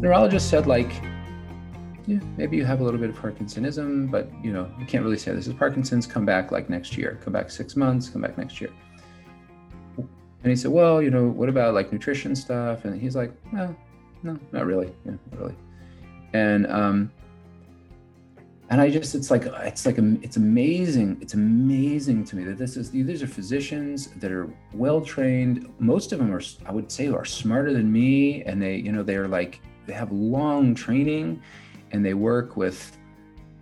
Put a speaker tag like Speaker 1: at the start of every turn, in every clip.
Speaker 1: neurologist said like, yeah, maybe you have a little bit of Parkinsonism, but you know, you can't really say this is Parkinson's. Come back like next year. Come back six months. Come back next year. And he said, well, you know, what about like nutrition stuff? And he's like, well, no, not really. Yeah, not really. And um, and I just it's like it's like it's amazing. It's amazing to me that this is these are physicians that are well trained. Most of them are, I would say, are smarter than me, and they, you know, they're like they have long training and they work with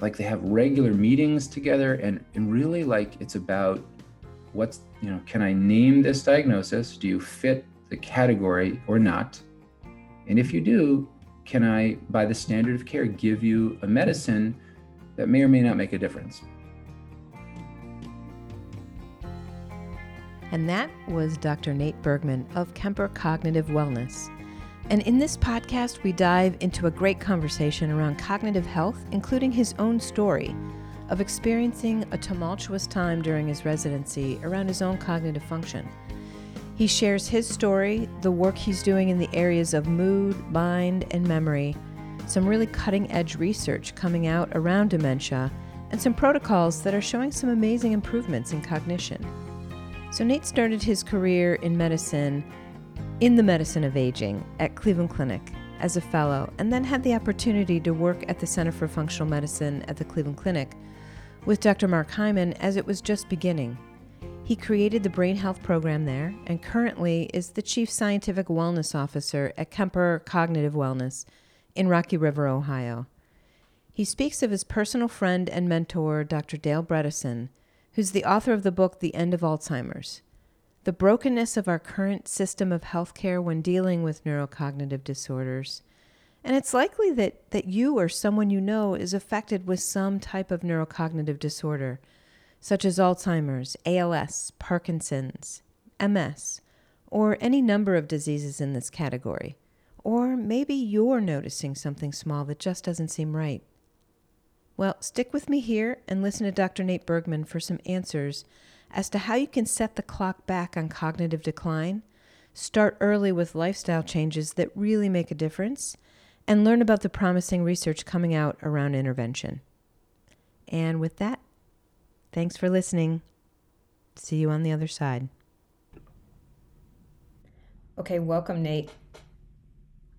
Speaker 1: like they have regular meetings together and and really like it's about what's you know can i name this diagnosis? Do you fit the category or not? And if you do can i by the standard of care give you a medicine that may or may not make a difference?
Speaker 2: And that was dr nate bergman of kemper cognitive wellness and in this podcast, we dive into a great conversation around cognitive health, including his own story of experiencing a tumultuous time during his residency around his own cognitive function. He shares his story, the work he's doing in the areas of mood, mind, and memory, some really cutting edge research coming out around dementia, and some protocols that are showing some amazing improvements in cognition. So, Nate started his career in medicine in the medicine of aging at Cleveland Clinic as a fellow, and then had the opportunity to work at the Center for Functional Medicine at the Cleveland Clinic with Dr. Mark Hyman as it was just beginning. He created the brain health program there and currently is the Chief Scientific Wellness Officer at Kemper Cognitive Wellness in Rocky River, Ohio. He speaks of his personal friend and mentor, Dr. Dale Bredesen, who's the author of the book The End of Alzheimer's the brokenness of our current system of healthcare when dealing with neurocognitive disorders. And it's likely that, that you or someone you know is affected with some type of neurocognitive disorder, such as Alzheimer's, ALS, Parkinson's, MS, or any number of diseases in this category. Or maybe you're noticing something small that just doesn't seem right. Well, stick with me here and listen to Dr. Nate Bergman for some answers as to how you can set the clock back on cognitive decline, start early with lifestyle changes that really make a difference, and learn about the promising research coming out around intervention. And with that, thanks for listening. See you on the other side. Okay, welcome, Nate.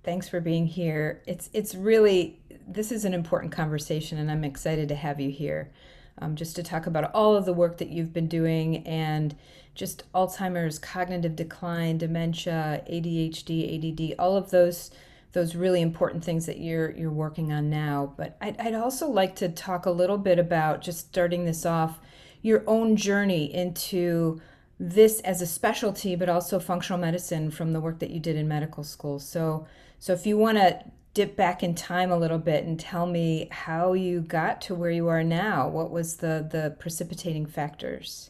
Speaker 2: Thanks for being here. It's it's really this is an important conversation, and I'm excited to have you here um, just to talk about all of the work that you've been doing and just Alzheimer's, cognitive decline, dementia, ADHD, ADD, all of those those really important things that you're you're working on now. But I'd, I'd also like to talk a little bit about just starting this off, your own journey into this as a specialty, but also functional medicine from the work that you did in medical school. So so if you want to dip back in time a little bit and tell me how you got to where you are now. What was the the precipitating factors?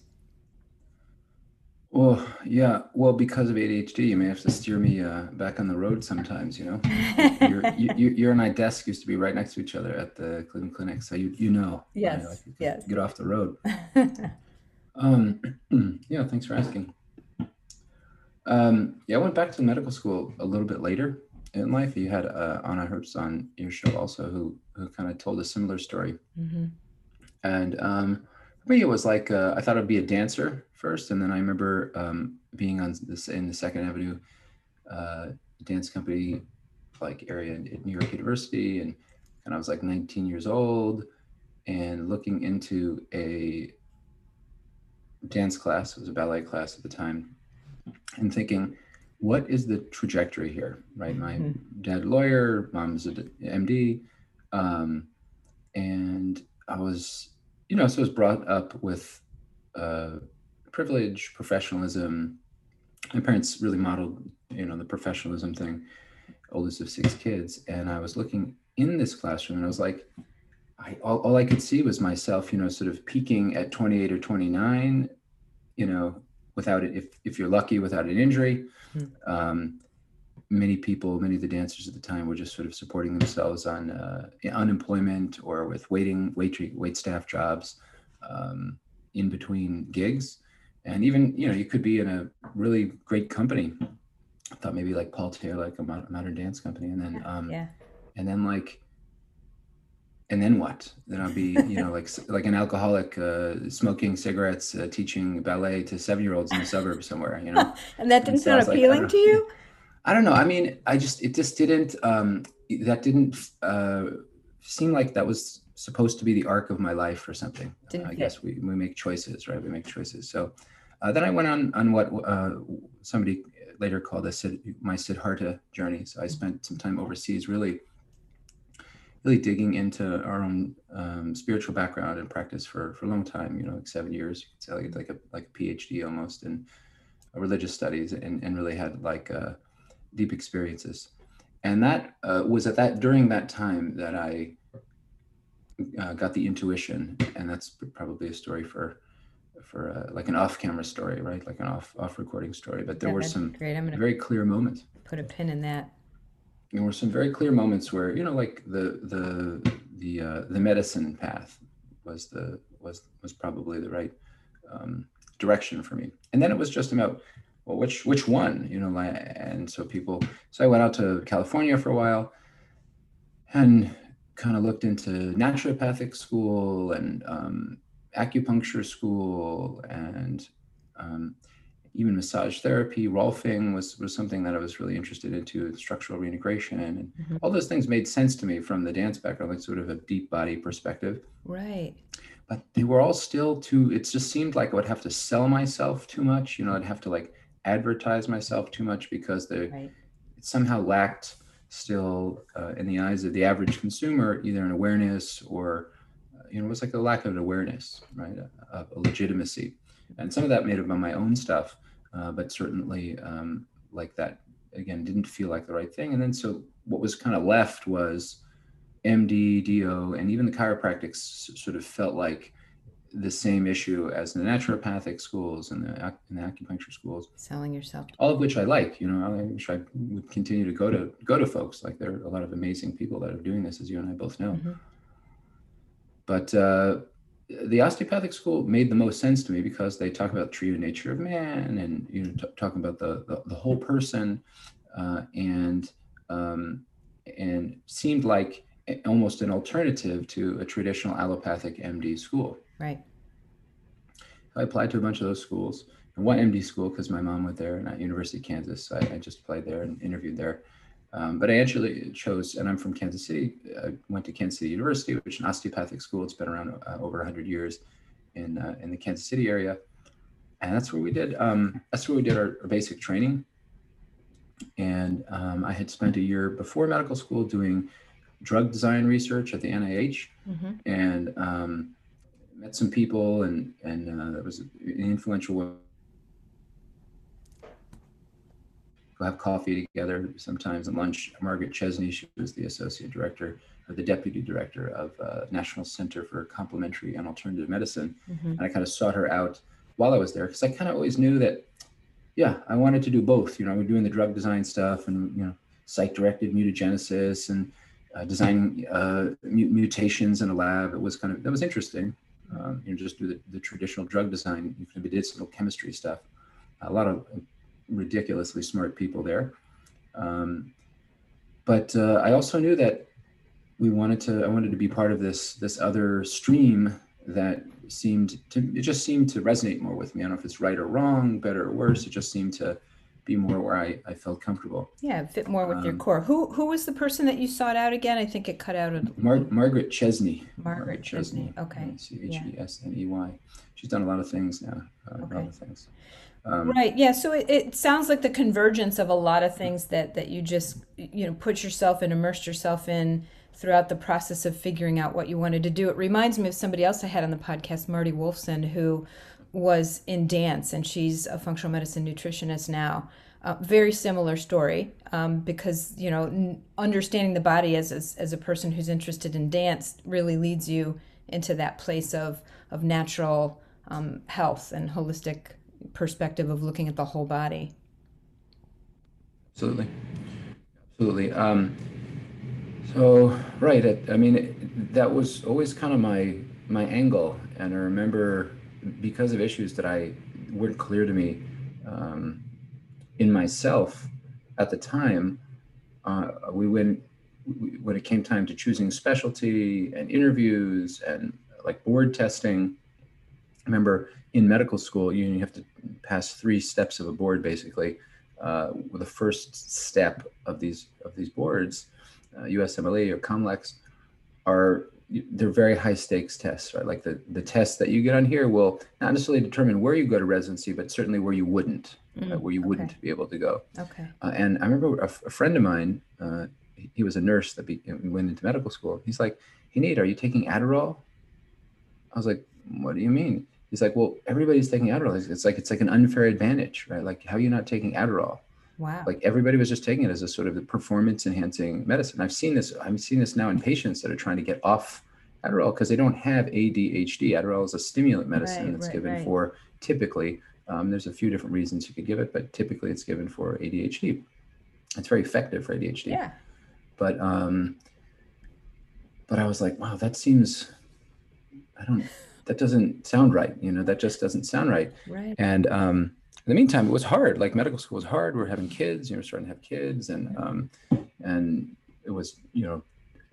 Speaker 1: Well, yeah. Well, because of ADHD, you may have to steer me uh, back on the road sometimes. You know, your, you, your and I desk used to be right next to each other at the Cleveland Clinic, so you you know.
Speaker 2: Yes.
Speaker 1: You know,
Speaker 2: yes.
Speaker 1: Get off the road. um, yeah. Thanks for asking. Um, yeah, I went back to medical school a little bit later in life. You had uh, Anna Herbst on your show also, who who kind of told a similar story. Mm-hmm. And um, for me, it was like uh, I thought I'd be a dancer first, and then I remember um, being on this in the Second Avenue uh, dance company like area at New York University, and and I was like 19 years old, and looking into a dance class. It was a ballet class at the time, and thinking what is the trajectory here, right? My mm-hmm. dad lawyer, mom's a MD, um, and I was, you know, so I was brought up with uh, privilege, professionalism. My parents really modeled, you know, the professionalism thing. Oldest of six kids, and I was looking in this classroom, and I was like, I, all, all I could see was myself, you know, sort of peaking at 28 or 29, you know, without it, if if you're lucky, without an injury Mm-hmm. Um, many people, many of the dancers at the time were just sort of supporting themselves on uh, unemployment or with waiting, wait, wait staff jobs um, in between gigs. And even, you know, you could be in a really great company. I thought maybe like Paul Taylor, like a modern dance company. And then, um, yeah. and then like and then what? Then i'll be you know like like an alcoholic uh, smoking cigarettes uh, teaching ballet to seven year olds in the suburbs somewhere you know?
Speaker 3: And that didn't sound appealing like, to you?
Speaker 1: I don't know. I mean i just it just didn't um that didn't uh seem like that was supposed to be the arc of my life or something. Didn't i fit. guess we, we make choices right? We make choices. So uh, then i went on on what uh, somebody later called a my siddhartha journey. So i spent some time overseas really really digging into our own um, spiritual background and practice for for a long time. You know, like seven years. You could say like like a like a PhD almost in religious studies, and and really had like uh, deep experiences. And that uh, was at that during that time that I uh, got the intuition, and that's probably a story for for uh, like an off-camera story, right? Like an off off recording story. But there yeah, were some great. I'm gonna very clear moments.
Speaker 3: Put a pin in that
Speaker 1: there were some very clear moments where you know like the the the uh, the medicine path was the was was probably the right um, direction for me. And then it was just about well which which one you know and so people so i went out to california for a while and kind of looked into naturopathic school and um, acupuncture school and um, even massage therapy, Rolfing was was something that I was really interested into, structural reintegration, and mm-hmm. all those things made sense to me from the dance background, like sort of a deep body perspective.
Speaker 3: Right.
Speaker 1: But they were all still too. It just seemed like I would have to sell myself too much. You know, I'd have to like advertise myself too much because they right. somehow lacked still uh, in the eyes of the average consumer either an awareness or uh, you know it was like a lack of awareness, right, a, a legitimacy and some of that made up on my own stuff, uh, but certainly um, like that again didn't feel like the right thing. And then so what was kind of left was MD, DO, and even the chiropractics sort of felt like the same issue as the naturopathic schools and the, and the acupuncture schools.
Speaker 3: Selling yourself.
Speaker 1: All of which I like, you know, I wish I would continue to go to go to folks. Like there are a lot of amazing people that are doing this, as you and I both know. Mm-hmm. But uh, the osteopathic school made the most sense to me because they talk about the true nature of man and you know t- talking about the, the, the whole person uh, and um, and seemed like almost an alternative to a traditional allopathic MD school.
Speaker 3: Right.
Speaker 1: I applied to a bunch of those schools and one MD school because my mom went there and at University of Kansas. So I, I just applied there and interviewed there. Um, but I actually chose, and I'm from Kansas City. I went to Kansas City University, which is an osteopathic school. It's been around uh, over 100 years in uh, in the Kansas City area, and that's where we did. Um, that's where we did our, our basic training. And um, I had spent a year before medical school doing drug design research at the NIH, mm-hmm. and um, met some people, and and uh, that was an influential we'll have coffee together sometimes at lunch. Margaret Chesney, she was the associate director or the deputy director of uh, National Center for Complementary and Alternative Medicine. Mm-hmm. And I kind of sought her out while I was there because I kind of always knew that, yeah, I wanted to do both. You know, we're doing the drug design stuff and, you know, site directed mutagenesis and uh, designing uh, mutations in a lab. It was kind of, that was interesting. Um, you know, just do the, the traditional drug design, you can medicinal chemistry stuff. A lot of ridiculously smart people there. Um, but uh, I also knew that we wanted to. I wanted to be part of this this other stream that seemed to. It just seemed to resonate more with me. I don't know if it's right or wrong, better or worse. It just seemed to be more where I, I felt comfortable.
Speaker 3: Yeah, fit more with um, your core. Who who was the person that you sought out again? I think it cut out. A...
Speaker 1: Mar- Margaret Chesney.
Speaker 3: Margaret, Margaret Chesney. Chesney. Okay.
Speaker 1: C H E S N E Y. She's done a lot of things now. Uh, okay. A lot of things.
Speaker 3: Um, right. Yeah. So it, it sounds like the convergence of a lot of things that that you just you know put yourself and immersed yourself in throughout the process of figuring out what you wanted to do. It reminds me of somebody else I had on the podcast, Marti Wolfson, who was in dance and she's a functional medicine nutritionist now. Uh, very similar story um, because you know n- understanding the body as, as as a person who's interested in dance really leads you into that place of of natural um, health and holistic perspective of looking at the whole body.
Speaker 1: Absolutely, absolutely. Um, so right, I, I mean it, that was always kind of my my angle, and I remember because of issues that I weren't clear to me um, in myself at the time, uh, we went when it came time to choosing specialty and interviews and like board testing, remember in medical school, you, you have to pass three steps of a board basically. Uh, the first step of these of these boards, uh, USMLE or COMLEX, are they're very high stakes tests, right? Like the the tests that you get on here will not necessarily determine where you go to residency, but certainly where you wouldn't, mm, right? where you okay. wouldn't be able to go.
Speaker 3: Okay.
Speaker 1: Uh, and I remember a, a, friend of mine, uh, he was a nurse that be, went into medical school. He's like, "Hey Nate, are you taking Adderall?" I was like, "What do you mean?" He's like, "Well, everybody's taking Adderall. It's like it's like an unfair advantage, right? Like, how are you not taking Adderall?"
Speaker 3: Wow.
Speaker 1: Like everybody was just taking it as a sort of the performance enhancing medicine. I've seen this. I've seen this now in patients that are trying to get off Adderall because they don't have ADHD. Adderall is a stimulant medicine right, that's right, given right. for typically. Um, there's a few different reasons you could give it, but typically it's given for ADHD. It's very effective for ADHD.
Speaker 3: Yeah.
Speaker 1: But um, but I was like, wow, that seems. I don't. That doesn't sound right. You know, that just doesn't sound right.
Speaker 3: Right.
Speaker 1: And um, in the meantime, it was hard. Like medical school was hard. We are having kids. You know, starting to have kids, and um, and it was you know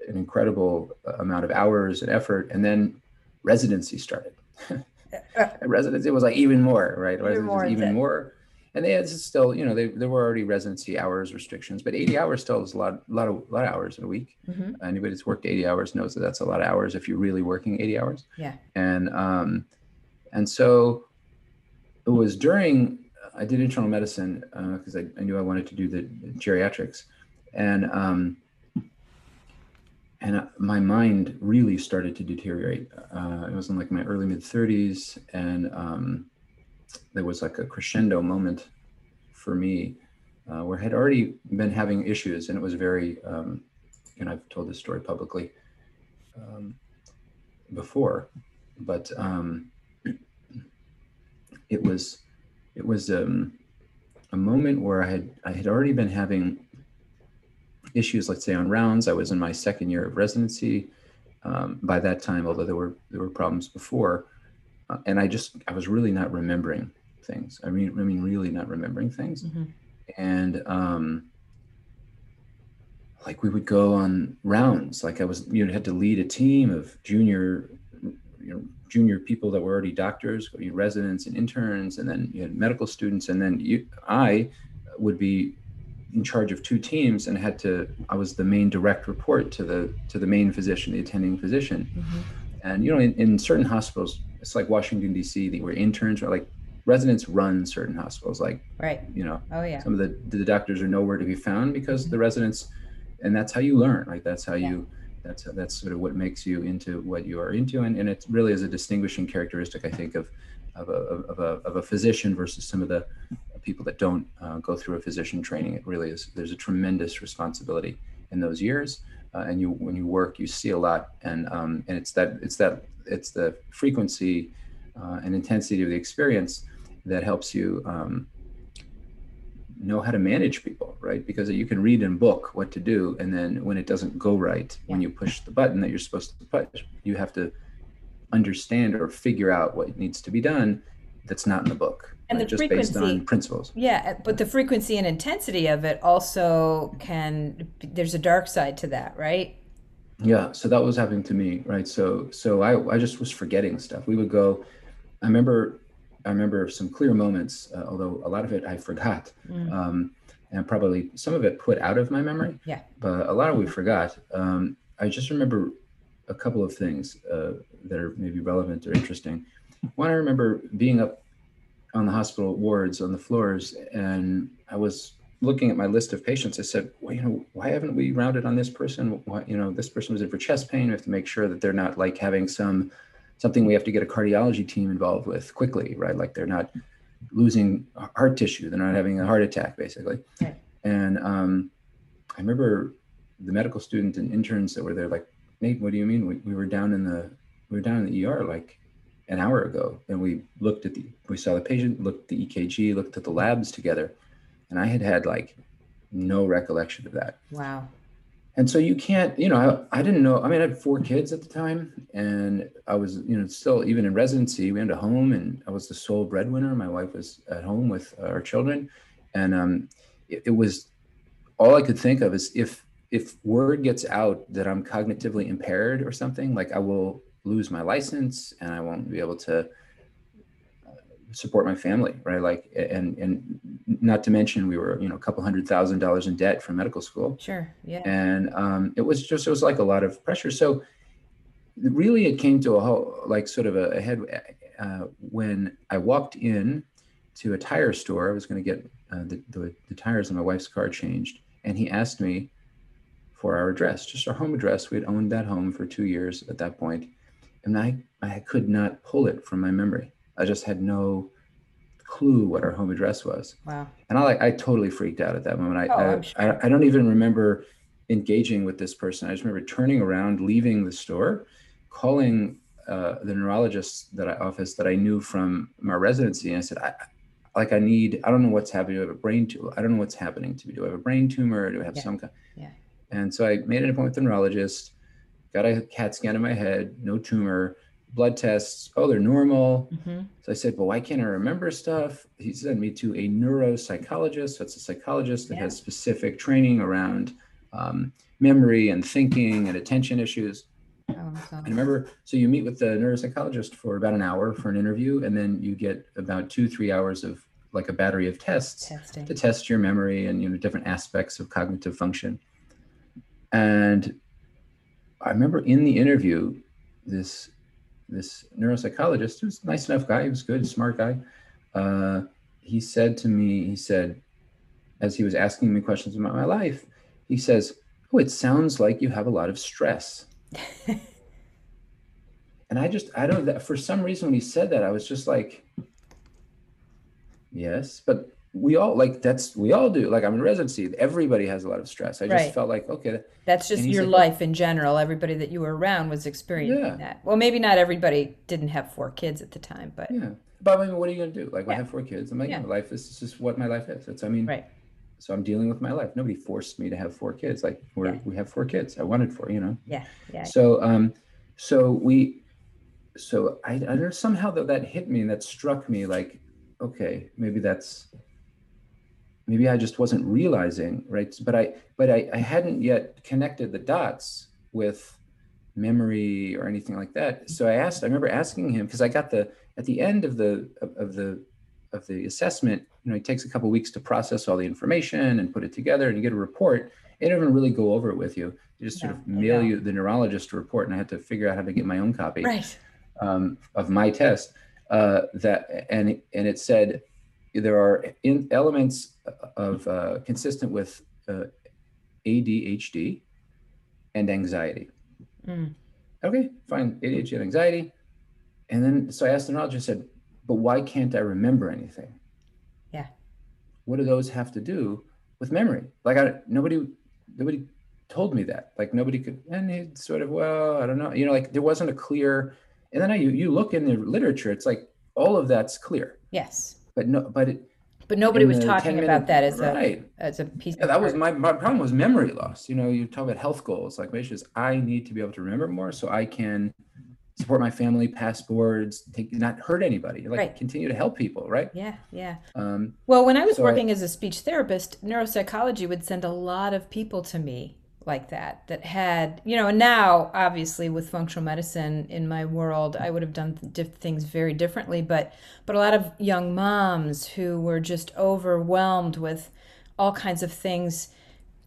Speaker 1: an incredible amount of hours and effort. And then residency started. residency was like even more, right? Even residency more, even more. And they had still, you know, they, there were already residency hours restrictions, but 80 hours still is a lot, a lot of, a lot of hours in a week. Mm-hmm. Anybody that's worked 80 hours knows that that's a lot of hours if you're really working 80 hours.
Speaker 3: Yeah.
Speaker 1: And, um, and so it was during, I did internal medicine because uh, I, I knew I wanted to do the geriatrics. And, um, and uh, my mind really started to deteriorate. Uh, it was in like my early mid 30s, and um, there was like a crescendo moment for me uh, where I had already been having issues, and it was very, um, and I've told this story publicly um, before, but um, it was it was um, a moment where I had I had already been having issues, let's say on rounds. I was in my second year of residency um, by that time, although there were there were problems before, and I just I was really not remembering things. I mean, I mean, really not remembering things, mm-hmm. and um, like we would go on rounds. Like I was, you know, had to lead a team of junior, you know, junior people that were already doctors, residents and interns, and then you had medical students, and then you, I would be in charge of two teams and had to i was the main direct report to the to the main physician the attending physician mm-hmm. and you know in, in certain hospitals it's like washington d.c where interns are like residents run certain hospitals like
Speaker 3: right
Speaker 1: you know
Speaker 3: oh yeah
Speaker 1: some of the the doctors are nowhere to be found because mm-hmm. the residents and that's how you learn like that's how yeah. you that's that's sort of what makes you into what you are into and, and it really is a distinguishing characteristic i think of of a, of a, of a physician versus some of the people that don't uh, go through a physician training. It really is. There's a tremendous responsibility in those years, uh, and you when you work, you see a lot, and um, and it's that it's that it's the frequency uh, and intensity of the experience that helps you um, know how to manage people, right? Because you can read in book what to do, and then when it doesn't go right, when you push the button that you're supposed to push, you have to understand or figure out what needs to be done that's not in the book
Speaker 3: and
Speaker 1: right?
Speaker 3: the just
Speaker 1: based on principles
Speaker 3: yeah but the frequency and intensity of it also can there's a dark side to that right
Speaker 1: yeah so that was happening to me right? So so i i just was forgetting stuff. We would go i remember i remember some clear moments uh, although a lot of it i forgot mm. um, and probably some of it put out of my memory
Speaker 3: yeah.
Speaker 1: but a lot of we forgot. Um, i just remember a couple of things uh, that are maybe relevant or interesting. One, I remember being up on the hospital wards on the floors, and I was looking at my list of patients. I said, well, you know, why haven't we rounded on this person? Why, you know, this person was in for chest pain. We have to make sure that they're not like having some something we have to get a cardiology team involved with quickly, right? Like they're not losing heart tissue. They're not having a heart attack, basically. And um, I remember the medical student and interns that were there, like, Nate, what do you mean? We, we were down in the we were down in the ER like an hour ago and we looked at the we saw the patient looked at the ekg looked at the labs together and i had had like no recollection of that.
Speaker 3: Wow.
Speaker 1: And so you can't you know I, I didn't know i mean i had four kids at the time and i was you know still even in residency we had a home and i was the sole breadwinner. My wife was at home with our children. And um, it, it was all i could think of is if if word gets out that I'm cognitively impaired or something, like I will lose my license and I won't be able to uh, support my family, right? Like, and and not to mention we were, you know, a couple hundred thousand dollars in debt from medical school.
Speaker 3: Sure. Yeah.
Speaker 1: And um, it was just it was like a lot of pressure. So really, it came to a whole like sort of a, a head uh, when I walked in to a tire store. I was going to get uh, the, the the tires on my wife's car changed, and he asked me for our address, just our home address. We had owned that home for two years at that point, and I I could not pull it from my memory. I just had no clue what our home address was.
Speaker 3: Wow.
Speaker 1: And I like I totally freaked out at that moment. I
Speaker 3: oh,
Speaker 1: I,
Speaker 3: sure.
Speaker 1: I, I don't even remember engaging with this person. I just remember turning around, leaving the store, calling uh, the neurologist that I office that I knew from my residency, and I said, I, like I need, I don't know what's happening. Do I have a brain tumor? I don't know what's happening to me. Do I have a brain tumor? Do I have
Speaker 3: yeah.
Speaker 1: some kind?
Speaker 3: Yeah.
Speaker 1: And so I made an appointment with the neurologist, got a CAT scan in my head, no tumor, blood tests. Oh, they're normal. Mm-hmm. So I said, well, why can't I remember stuff? He sent me to a neuropsychologist. That's a psychologist that yeah. has specific training around um, memory and thinking and attention issues. Oh, I remember, so you meet with the neuropsychologist for about an hour for an interview, and then you get about two, three hours of like a battery of tests
Speaker 3: Testing.
Speaker 1: to test your memory and you know different aspects of cognitive function. And I remember in the interview, this this neuropsychologist, who's a nice enough guy, he was good, smart guy. Uh, he said to me, he said, as he was asking me questions about my life, he says, "Oh, it sounds like you have a lot of stress." and I just, I don't, that for some reason when he said that, I was just like, yes, but we all like that's we all do. Like i'm in residency. Everybody has a lot of stress. I just
Speaker 3: right.
Speaker 1: felt like okay
Speaker 3: that's just your like, life in general. Everybody that you were around was experiencing yeah. that. Well maybe not everybody didn't have four kids at the time but
Speaker 1: yeah. But I mean, what are you going to do? Like yeah. i have four kids. I'm like yeah. my life is just what my life is. It's i mean
Speaker 3: right.
Speaker 1: so i'm dealing with my life. Nobody forced me to have four kids. Like we yeah. we have four kids. I wanted four you know?
Speaker 3: Yeah. Yeah.
Speaker 1: So um so we so i i don't somehow that that hit me and that struck me like okay maybe that's maybe I just wasn't realizing, right? But I, but I, I hadn't yet connected the dots with memory or anything like that. So I asked, I remember asking him because I got the at the end of the of, of, the of the assessment, you know, it takes a couple weeks to process all the information and put it together, and you get a report. They don't even really go over it with you. They just sort of mail you the neurologist report, and I had to figure out how to get my own copy
Speaker 3: right.
Speaker 1: um, of my test. Uh, that and and it said there are in elements of uh, consistent with uh, ADHD and anxiety. Mm. Okay, fine, ADHD and anxiety. And then so I asked the neurologist, I said, but why can't I remember anything?
Speaker 3: Yeah.
Speaker 1: What do those have to do with memory? Like I nobody nobody told me that. Like nobody could and he sort of, well, I don't know. You know, like there wasn't a clear and then I you, you look in the literature, it's like all of that's clear.
Speaker 3: Yes.
Speaker 1: But no but it
Speaker 3: but nobody was talking about that as right. a as a piece.
Speaker 1: Yeah, that was my, my problem was memory loss. You know, you talk about health goals. Like issue is I need to be able to remember more so I can support my family, pass boards, take, not hurt anybody, like
Speaker 3: right.
Speaker 1: continue to help people, right?
Speaker 3: Yeah, yeah. Um, well, when I was so working I, as a speech therapist, neuropsychology would send a lot of people to me like that that had you know and now obviously with functional medicine in my world i would have done th- things very differently but but a lot of young moms who were just overwhelmed with all kinds of things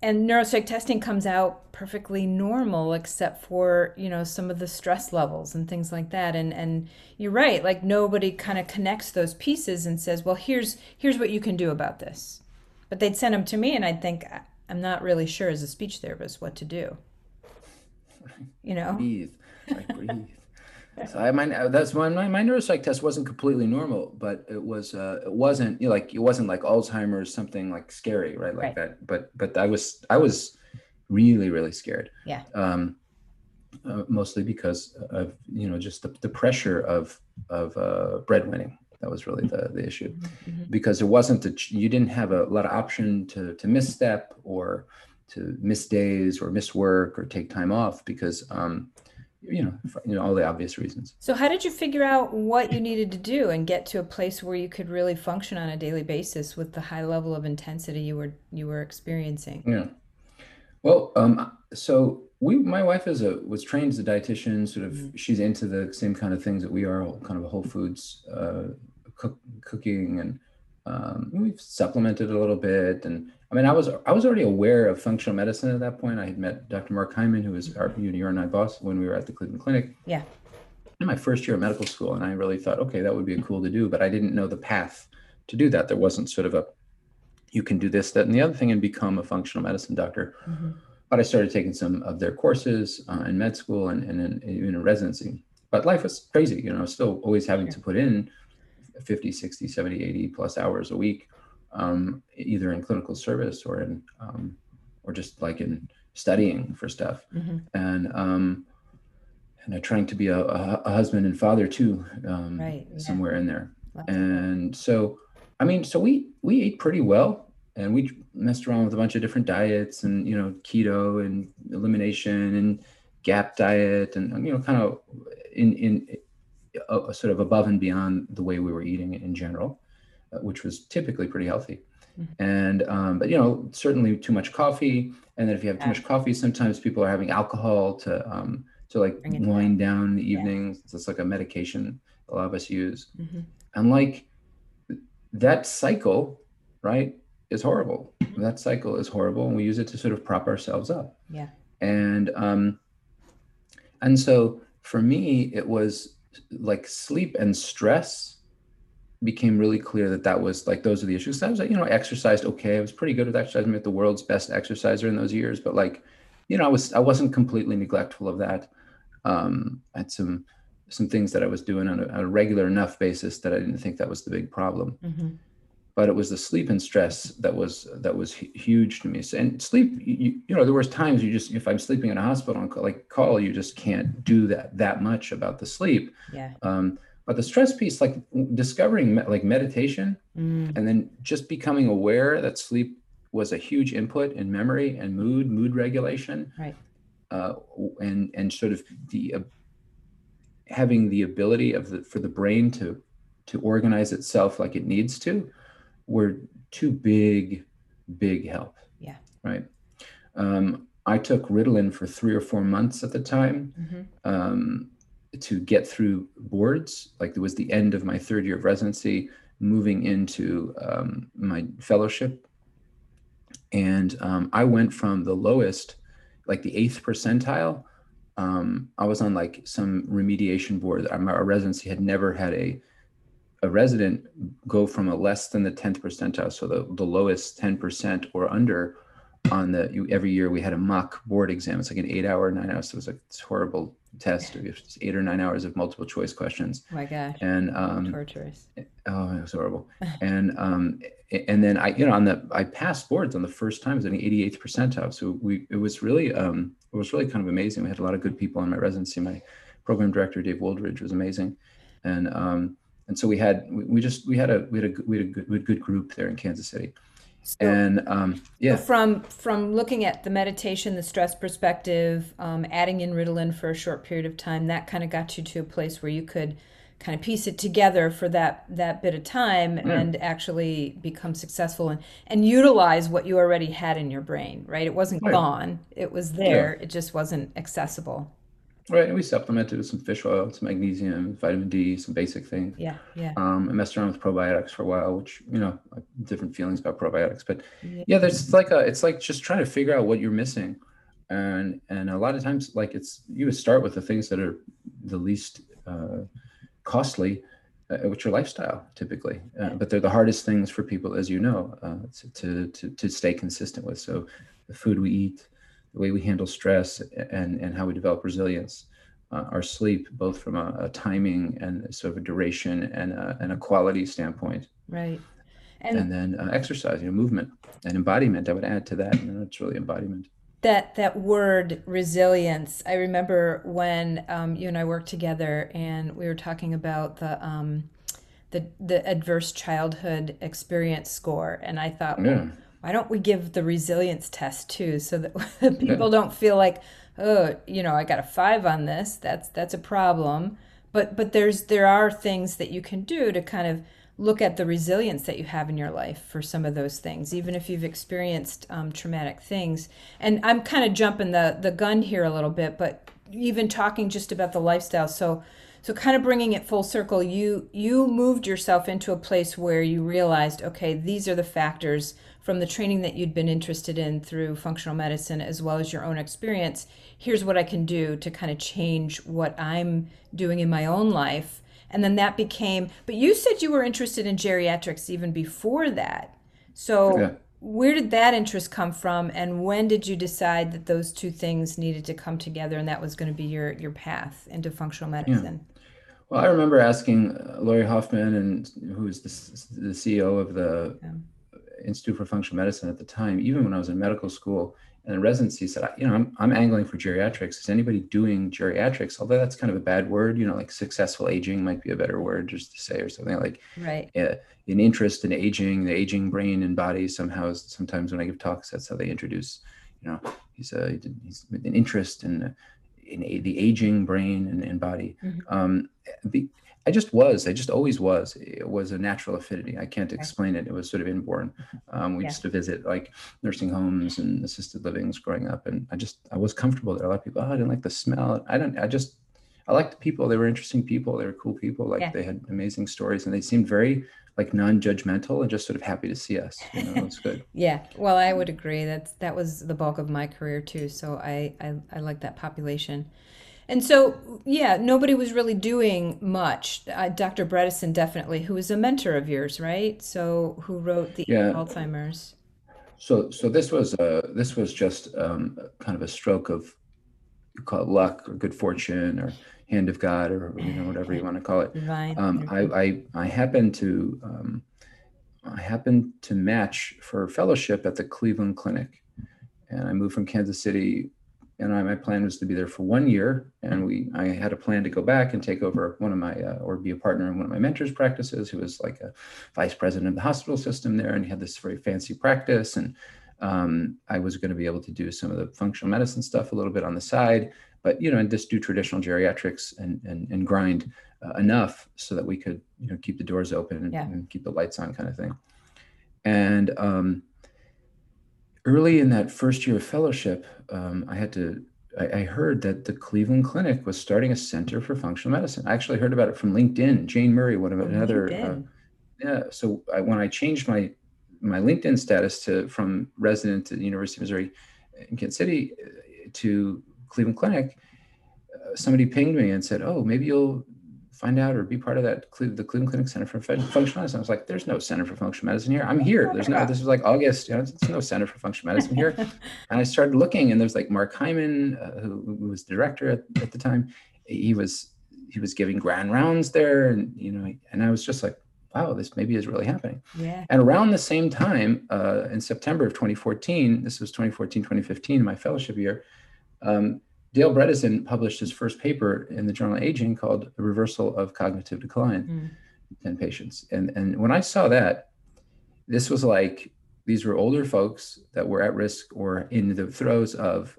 Speaker 3: and neuropsych testing comes out perfectly normal except for you know some of the stress levels and things like that and and you're right like nobody kind of connects those pieces and says well here's here's what you can do about this. But they'd send them to me and i'd think I'm not really sure as a speech therapist what to do. You know,
Speaker 1: breathe, like breathe. so I my that's my, my my neuropsych test wasn't completely normal, but it was uh it wasn't you know, like it wasn't like Alzheimer's something like scary right like right. that. But but I was I was really really scared.
Speaker 3: Yeah.
Speaker 1: Um, uh, mostly because of you know just the, the pressure of of uh, breadwinning that was really the, the issue mm-hmm. mm-hmm. because it wasn't a, you didn't have a lot of option to, to misstep or to miss days or miss work or take time off because, um, you know, for, you know, all the obvious reasons.
Speaker 3: So how did you figure out what you needed to do and get to a place where you could really function on a daily basis with the high level of intensity you were, you were experiencing?
Speaker 1: Yeah. Well, um, so we, my wife is a was trained as a dietitian. Sort of, mm-hmm. she's into the same kind of things that we are, kind of a whole foods uh, cook, cooking, and um, we've supplemented a little bit. And I mean, I was I was already aware of functional medicine at that point. I had met Dr. Mark Hyman, who was our UNI boss when we were at the Cleveland Clinic.
Speaker 3: Yeah.
Speaker 1: In my first year of medical school, and I really thought, okay, that would be cool to do, but I didn't know the path to do that. There wasn't sort of a you can do this, that, and the other thing, and become a functional medicine doctor. Mm-hmm. But I started taking some of their courses uh, in med school and, and in, in residency. But life was crazy, you know, still always having sure. to put in 50, 60, 70, 80 plus hours a week, um, either in clinical service or in, um, or just like in studying for stuff. Mm-hmm. And, um, and trying to be a, a, a husband and father too, um, right, yeah. somewhere in there. And so, I mean, so we we ate pretty well, and we messed around with a bunch of different diets, and you know, keto and elimination and GAP diet, and you know, kind of in in uh, sort of above and beyond the way we were eating in general, uh, which was typically pretty healthy. Mm-hmm. And um, but you know, certainly too much coffee, and then if you have too much coffee, sometimes people are having alcohol to um, to like wind down in the evenings. Yeah. It's like a medication a lot of us use, mm-hmm. and like that cycle, right, is horrible. Mm-hmm. That cycle is horrible, and we use it to sort of prop ourselves up.
Speaker 3: Yeah.
Speaker 1: And um, and so for me, it was like sleep and stress became really clear that that was like those are the issues. I was like, you know, I exercised okay. I was pretty good at exercising. I'm the world's best exerciser in those years, but like, you know, I was I wasn't completely neglectful of that. Um, I had some some things that I was doing on a, a, regular enough basis that I didn't think that was the big problem. Mm-hmm. But it was the sleep and stress that was that was huge to me. And sleep, you, you know, there was times you just if I'm sleeping in a hospital and call, like call, you just can't do that that much about the sleep.
Speaker 3: Yeah.
Speaker 1: Um, but the stress piece, like discovering like meditation, mm. and then just becoming aware that sleep was a huge input in memory and mood, mood regulation.
Speaker 3: Right.
Speaker 1: Uh, and and sort of the uh, having the ability of the for the brain to to organize itself like it needs to were two big big help
Speaker 3: yeah
Speaker 1: right um, i took ritalin for three or four months at the time mm-hmm. um, to get through boards like it was the end of my third year of residency moving into um, my fellowship and um, i went from the lowest like the eighth percentile um, I was on like some remediation board. Our residency had never had a a resident go from a less than the 10th percentile, so the, the lowest 10% or under on the every year we had a mock board exam. It's like an eight hour, nine hours. So it was like this horrible test. It was eight or nine hours of multiple choice questions.
Speaker 3: Oh my gosh.
Speaker 1: And um,
Speaker 3: torturous.
Speaker 1: Oh, it was horrible. and um, and then I, you know, on the I passed boards on the first time. It was an 88th percentile. So we it was really um, it was really kind of amazing. We had a lot of good people in my residency. My program director Dave Woldridge was amazing, and um, and so we had we, just we had a we had a we had a good, we had a good group there in Kansas City. So, and um, yeah,
Speaker 3: from from looking at the meditation, the stress perspective, um, adding in Ritalin for a short period of time, that kind of got you to a place where you could kind of piece it together for that that bit of time mm. and actually become successful and and utilize what you already had in your brain right it wasn't right. gone it was there yeah. it just wasn't accessible
Speaker 1: right and we supplemented with some fish oil some magnesium vitamin d some basic things.
Speaker 3: Yeah yeah.
Speaker 1: Um i messed around with probiotics for a while which you know different feelings about probiotics but yeah, yeah there's like a it's like just trying to figure out what you're missing. And and a lot of times like it's you would start with the things that are the least uh costly, uh, which are lifestyle typically, uh, but they're the hardest things for people, as you know, uh, to, to, to stay consistent with. So the food we eat, the way we handle stress and, and how we develop resilience, uh, our sleep, both from a, a, timing and sort of a duration and a, and a quality standpoint.
Speaker 3: Right.
Speaker 1: And, and then uh, exercise, you know, movement and embodiment. I would add to that. You know, it's really embodiment
Speaker 3: that that word resilience i remember when um, you and i worked together and we were talking about the um, the the adverse childhood experience score and i thought yeah. well, why don't we give the resilience test too so that people don't feel like oh you know i got a five on this that's that's a problem but but there's there are things that you can do to kind of look at the resilience that you have in your life for some of those things, even if you've experienced um, traumatic things. And I'm kind of jumping the the gun here a little bit, but even talking just about the lifestyle. So so kind of bringing it full circle, you you moved yourself into a place where you realized, okay, these are the factors from the training that you'd been interested in through functional medicine as well as your own experience. Here's what I can do to kind of change what I'm doing in my own life and then that became but you said you were interested in geriatrics even before that so yeah. where did that interest come from and when did you decide that those two things needed to come together and that was going to be your your path into functional medicine
Speaker 1: yeah. well i remember asking uh, Laurie Hofmann and who is the, the ceo of the yeah. Institute for functional medicine at the time even when i was in medical school and the residency said, you know, I'm, I'm angling for geriatrics. Is anybody doing geriatrics? Although that's kind of a bad word, you know, like successful aging might be a better word just to say, or something like
Speaker 3: right.
Speaker 1: Uh, an interest in aging, the aging brain and body. Somehow, is sometimes when I give talks, that's how they introduce, you know, he's a he's an interest in in the aging brain and, and body. Mm-hmm. Um, the, I just was. I just always was. It was a natural affinity. I can't explain it. It was sort of inborn. Um, we yeah. used to visit like nursing homes and assisted livings growing up, and I just I was comfortable there. A lot of people, oh, I didn't like the smell. I don't. I just I liked the people. They were interesting people. They were cool people. Like yeah. they had amazing stories, and they seemed very like non-judgmental and just sort of happy to see us. You know, it's good.
Speaker 3: yeah. Well, I would agree. That's that was the bulk of my career too. So I I, I like that population. And so, yeah, nobody was really doing much. Uh, Dr. Bredesen, definitely, who was a mentor of yours, right? So, who wrote the yeah. Alzheimer's?
Speaker 1: So, so this was uh, this was just um, kind of a stroke of you call it luck or good fortune or hand of God or you know whatever you want to call it. Divine. Um, I, I I happened to um, I happened to match for fellowship at the Cleveland Clinic, and I moved from Kansas City and I, my plan was to be there for one year. And we, I had a plan to go back and take over one of my, uh, or be a partner in one of my mentors' practices, who was like a vice president of the hospital system there, and he had this very fancy practice. And um, I was going to be able to do some of the functional medicine stuff a little bit on the side, but you know, and just do traditional geriatrics and and, and grind uh, enough so that we could, you know, keep the doors open and, yeah. and keep the lights on, kind of thing. And um, early in that first year of fellowship, um, I had to. I, I, heard that the Cleveland Clinic was starting a center for functional medicine. I actually heard about it from LinkedIn. Jane Murray, one of another. Uh, yeah. So I, when I changed my my LinkedIn status to from resident at the University of Missouri in Kansas City uh, to Cleveland Clinic, uh, somebody pinged me and said, "Oh, maybe you'll find out or be part of that the Cleveland Clinic Center for Functional Medicine. I was like, there's no Center for Functional Medicine here. I'm here. There's no, this was like August, you know, there's no Center for Functional Medicine here. and I started looking and there's like Mark Hyman, uh, who, who, was director at, at the time. He was, he was giving grand rounds there and, you know, and I was just like, wow, this maybe is really happening.
Speaker 3: Yeah.
Speaker 1: And around the same time, uh, in September of 2014, this was 2014, 2015, my fellowship year, um, Dale Bredesen published his first paper in the journal Aging called "A Reversal of Cognitive Decline" mm. in patients. And and when I saw that, this was like these were older folks that were at risk or in the throes of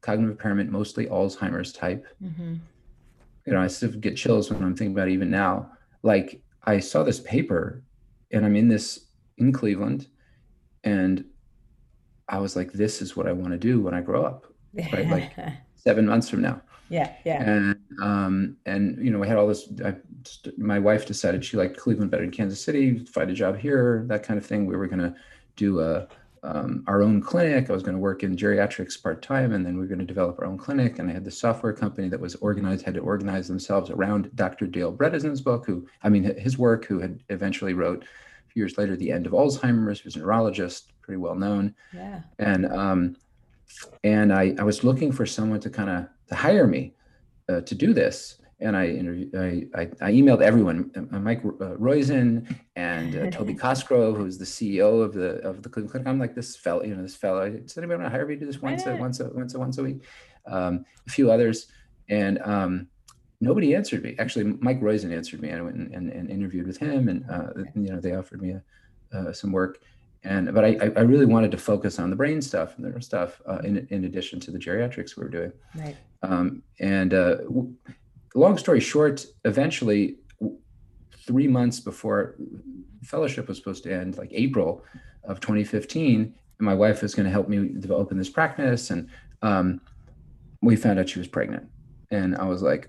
Speaker 1: cognitive impairment, mostly Alzheimer's type. Mm-hmm. You know, I still get chills when I'm thinking about it even now. Like I saw this paper, and I'm in this in Cleveland, and I was like, "This is what I want to do when I grow up." Right, like seven months from now.
Speaker 3: Yeah, yeah.
Speaker 1: And um, and you know, we had all this. I, my wife decided she liked Cleveland better than Kansas City. Find a job here, that kind of thing. We were going to do a um, our own clinic. I was going to work in geriatrics part time, and then we were going to develop our own clinic. And I had the software company that was organized, had to organize themselves around Dr. Dale Bredesen's book, who I mean his work, who had eventually wrote a few years later, The End of Alzheimer's. He was a neurologist, pretty well known.
Speaker 3: Yeah.
Speaker 1: And um, and I, I was looking for someone to kind of to hire me uh, to do this. And I, I, I, I emailed everyone, uh, Mike uh, Roizen and uh, Toby Cosgrove, who's the CEO of the of the Cleveland Clinic. I'm like this fellow, you know, this fellow. Does anybody want to hire me to do this once a once a once a once a week? Um, a few others, and um, nobody answered me. Actually, Mike Roizen answered me. And I went and, and, and interviewed with him, and uh, you know they offered me a, uh, some work and but I, I really wanted to focus on the brain stuff and the stuff uh, in, in addition to the geriatrics we were doing
Speaker 3: right
Speaker 1: um, and uh, long story short eventually three months before fellowship was supposed to end like April of 2015. My wife was going to help me open this practice. And um, we found out she was pregnant. And I was like,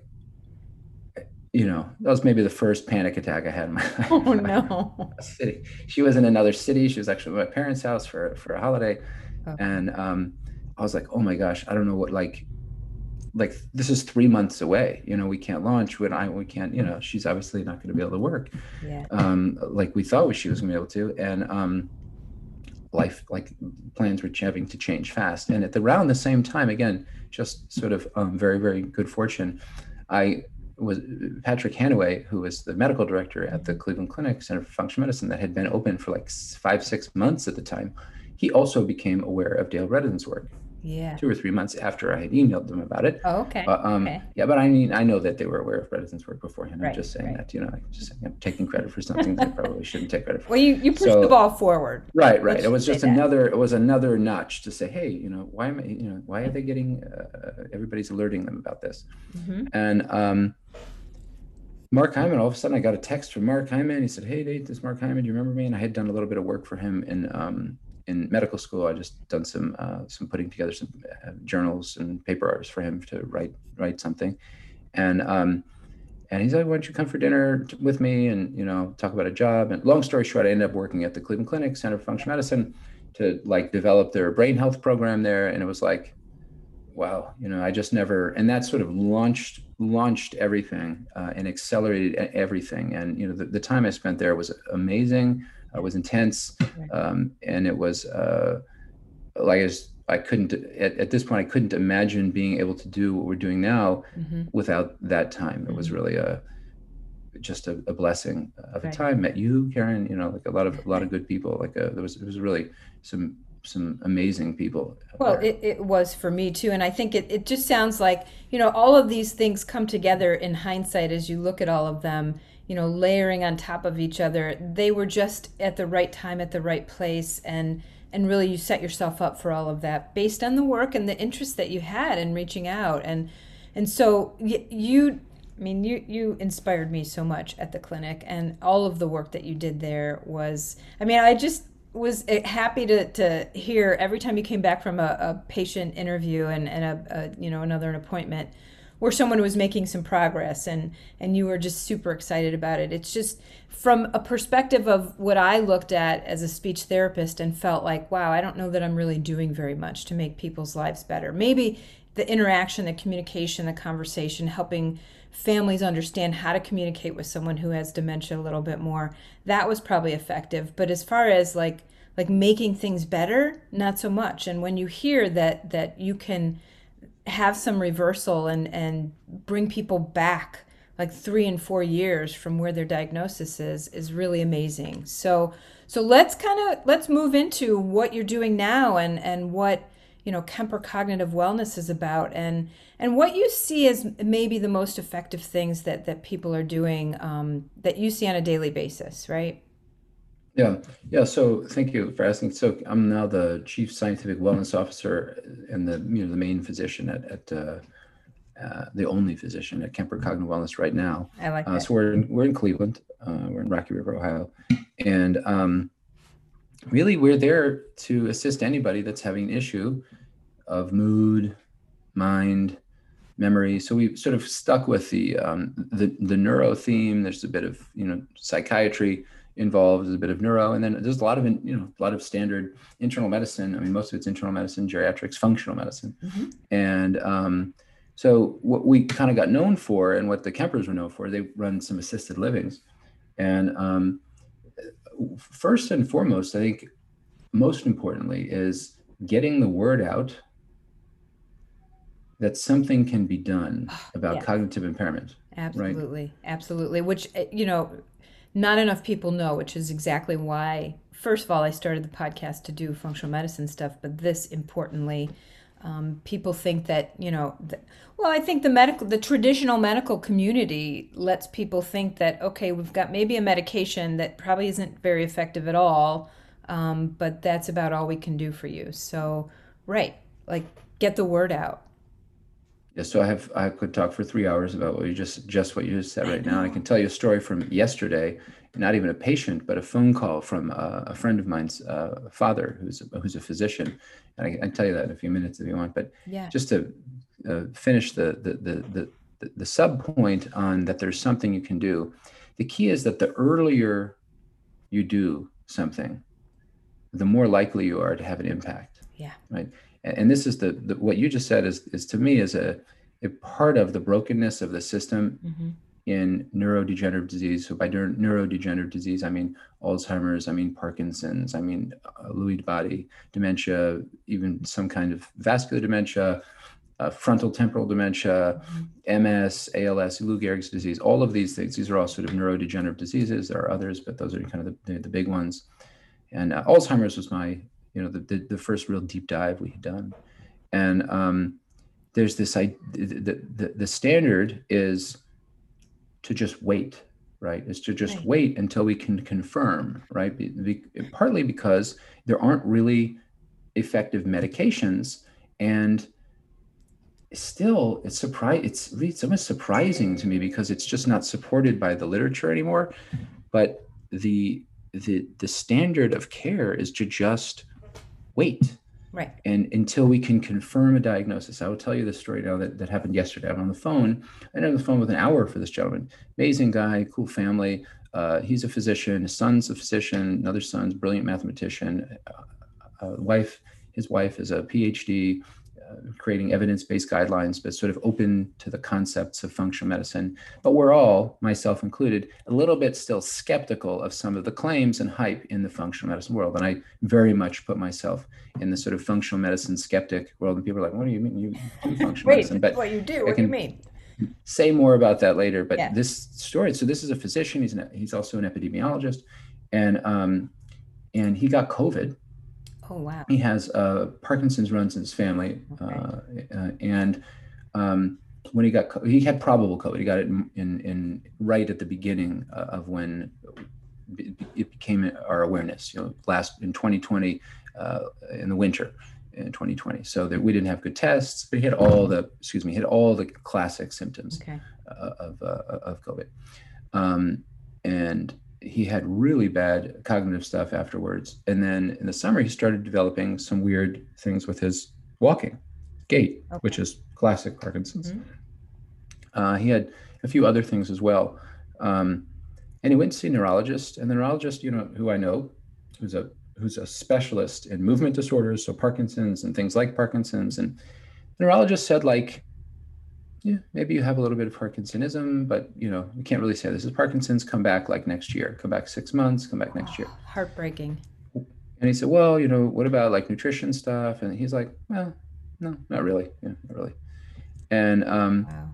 Speaker 1: you know, that was maybe the first panic attack I had in my life.
Speaker 3: Oh no.
Speaker 1: city. She was in another city. She was actually at my parents' house for for a holiday. Okay. And um, I was like, oh my gosh, I don't know what like like this is three months away. You know, we can't launch when I we can't, you know, she's obviously not going to be able to work. Yeah. Um, like we thought she was gonna be able to. And um life like plans were having to change fast. And at the around the same time, again, just sort of um, very, very good fortune. I was Patrick Hanaway, who was the medical director at the Cleveland Clinic Center for Functional Medicine that had been open for like five, six months at the time. He also became aware of Dale Bredesen's work.
Speaker 3: Yeah.
Speaker 1: Two or three months after I had emailed them about it.
Speaker 3: Oh, okay.
Speaker 1: But, um,
Speaker 3: okay.
Speaker 1: Yeah, but I mean, I know that they were aware of Bredesen's work beforehand.
Speaker 3: Right,
Speaker 1: I'm just saying
Speaker 3: right.
Speaker 1: that, you know, I'm just saying I'm taking credit for something that I probably shouldn't take credit for.
Speaker 3: Well, you, you pushed so, the ball forward.
Speaker 1: Right, right. It was just another, it was another notch to say, hey, you know, why am I, you know, why are they getting, uh, everybody's alerting them about this. Mm-hmm. And, um, Mark Hyman, all of a sudden I got a text from Mark Hyman. He said, Hey, Nate, this is Mark Hyman. Do you remember me? And I had done a little bit of work for him in um, in medical school. I just done some uh, some putting together some uh, journals and paper arts for him to write write something. And um, and he's like, Why don't you come for dinner t- with me and you know talk about a job? And long story short, I ended up working at the Cleveland Clinic Center for Functional Medicine to like develop their brain health program there. And it was like wow, you know, I just never, and that sort of launched launched everything uh, and accelerated everything. And you know, the, the time I spent there was amazing. It was intense, um, and it was uh, like I, was, I couldn't at, at, this point I couldn't imagine being able to do what we're doing now mm-hmm. without that time. It was mm-hmm. really a just a, a blessing of right. a time. Met you, Karen. You know, like a lot of a lot of good people. Like a, uh, there was it was really some some amazing people.
Speaker 3: Well, it, it was for me too. And I think it, it just sounds like, you know, all of these things come together in hindsight as you look at all of them, you know, layering on top of each other. They were just at the right time, at the right place. And, and really you set yourself up for all of that based on the work and the interest that you had in reaching out. And, and so you, I mean, you you inspired me so much at the clinic, and all of the work that you did there was. I mean, I just was eh, happy to, to hear every time you came back from a, a patient interview and, and a, a, you know another an appointment where someone was making some progress and and you were just super excited about it. It's just from a perspective of what i looked at as a speech therapist and felt like wow i don't know that i'm really doing very much to make people's lives better. Maybe the interaction the communication the conversation helping families understand how to communicate with someone who has dementia a little bit more that was probably effective. But as far as like like making things better not so much. And when you hear that that you can have some reversal and and bring people back like 3 and 4 years from where their diagnosis is is really amazing. So so let's kind of let's move into what you're doing now and and what you know Kemper cognitive wellness is about and and what you see as maybe the most effective things that that people are doing um, that you see on a daily basis right
Speaker 1: yeah yeah so thank you for asking so i'm now the chief scientific wellness officer and the you know the main physician at, at uh, uh, the only physician at Kemper Cognitive Wellness right now.
Speaker 3: I like uh, that.
Speaker 1: so we're in, we're in Cleveland. Uh, we're in Rocky River, Ohio, and um, really we're there to assist anybody that's having an issue of mood, mind, memory. So we sort of stuck with the um, the the neuro theme. There's a bit of you know psychiatry involved. There's a bit of neuro, and then there's a lot of you know a lot of standard internal medicine. I mean, most of it's internal medicine, geriatrics, functional medicine, mm-hmm. and um, so what we kind of got known for, and what the Kempers were known for, they run some assisted livings, and um, first and foremost, I think most importantly is getting the word out that something can be done about yeah. cognitive impairment.
Speaker 3: Absolutely, right? absolutely. Which eh, you know, not enough people know, which is exactly why. First of all, I started the podcast to do functional medicine stuff, but this importantly, um, people think that you know. Well, I think the medical, the traditional medical community lets people think that okay, we've got maybe a medication that probably isn't very effective at all, um, but that's about all we can do for you. So, right, like get the word out
Speaker 1: yeah, so I have I could talk for three hours about what you just just what you just said right now. I can tell you a story from yesterday, not even a patient, but a phone call from uh, a friend of mine's uh, father, who's who's a physician, and I, I, can tell you that in a few minutes if you want. But yeah. just to uh, finish the the the the, the, the sub point on that, there's something you can do. The key is that the earlier you do something, the more likely you are to have an impact.
Speaker 3: Yeah.
Speaker 1: Right. And, this is the, the, what you just said is is to me is a a part of the brokenness of the system. Mm-hmm in neurodegenerative disease. So by neurodegenerative disease, I mean Alzheimer's, I mean Parkinson's, I mean uh, Lewy body dementia, even some kind of vascular dementia, uh, frontal temporal dementia, mm-hmm. MS, ALS, Lou Gehrig's disease. All of these things. These are all sort of neurodegenerative diseases. There are others, but those are kind of the, the, the big ones. And uh, Alzheimer's was my, you know, the, the, the first real deep dive we had done. And um, there's this, I, the, the, the standard is to just wait right is to just right. wait until we can confirm right be, be, partly because there aren't really effective medications and still it's surprise it's really it's almost surprising to me because it's just not supported by the literature anymore but the the the standard of care is to just wait
Speaker 3: Right.
Speaker 1: And until we can confirm a diagnosis, I will tell you the story now that, that happened yesterday. I'm on the phone. I on the phone with an hour for this gentleman. Amazing guy, cool family. Uh, he's a physician. His son's a physician. Another son's brilliant mathematician. Uh, uh, wife, his wife is a PhD. Creating evidence-based guidelines, but sort of open to the concepts of functional medicine. But we're all, myself included, a little bit still skeptical of some of the claims and hype in the functional medicine world. And I very much put myself in the sort of functional medicine skeptic world. And people are like, "What do you mean you do functional
Speaker 3: Wait,
Speaker 1: medicine?"
Speaker 3: But what you do? What do you mean?
Speaker 1: Say more about that later. But yeah. this story. So this is a physician. He's an, he's also an epidemiologist, and um, and he got COVID
Speaker 3: Oh wow!
Speaker 1: He has uh, Parkinson's runs in his family, okay. uh, uh, and um, when he got he had probable COVID. He got it in in, in right at the beginning uh, of when it became our awareness. You know, last in 2020 uh, in the winter in 2020. So that we didn't have good tests, but he had all the excuse me, he had all the classic symptoms okay. Uh, of of COVID, um, and he had really bad cognitive stuff afterwards. And then in the summer, he started developing some weird things with his walking gait, okay. which is classic Parkinson's. Mm-hmm. Uh, he had a few other things as well. Um, and he went to see a neurologist, and the neurologist, you know, who I know, who's a who's a specialist in movement disorders, so Parkinson's and things like Parkinson's. And the neurologist said, like, yeah, maybe you have a little bit of Parkinsonism, but you know, you can't really say this is Parkinson's. Come back like next year. Come back six months. Come back next year.
Speaker 3: Heartbreaking.
Speaker 1: And he said, well, you know, what about like nutrition stuff? And he's like, well, no, not really. Yeah, not really. And um,
Speaker 3: wow,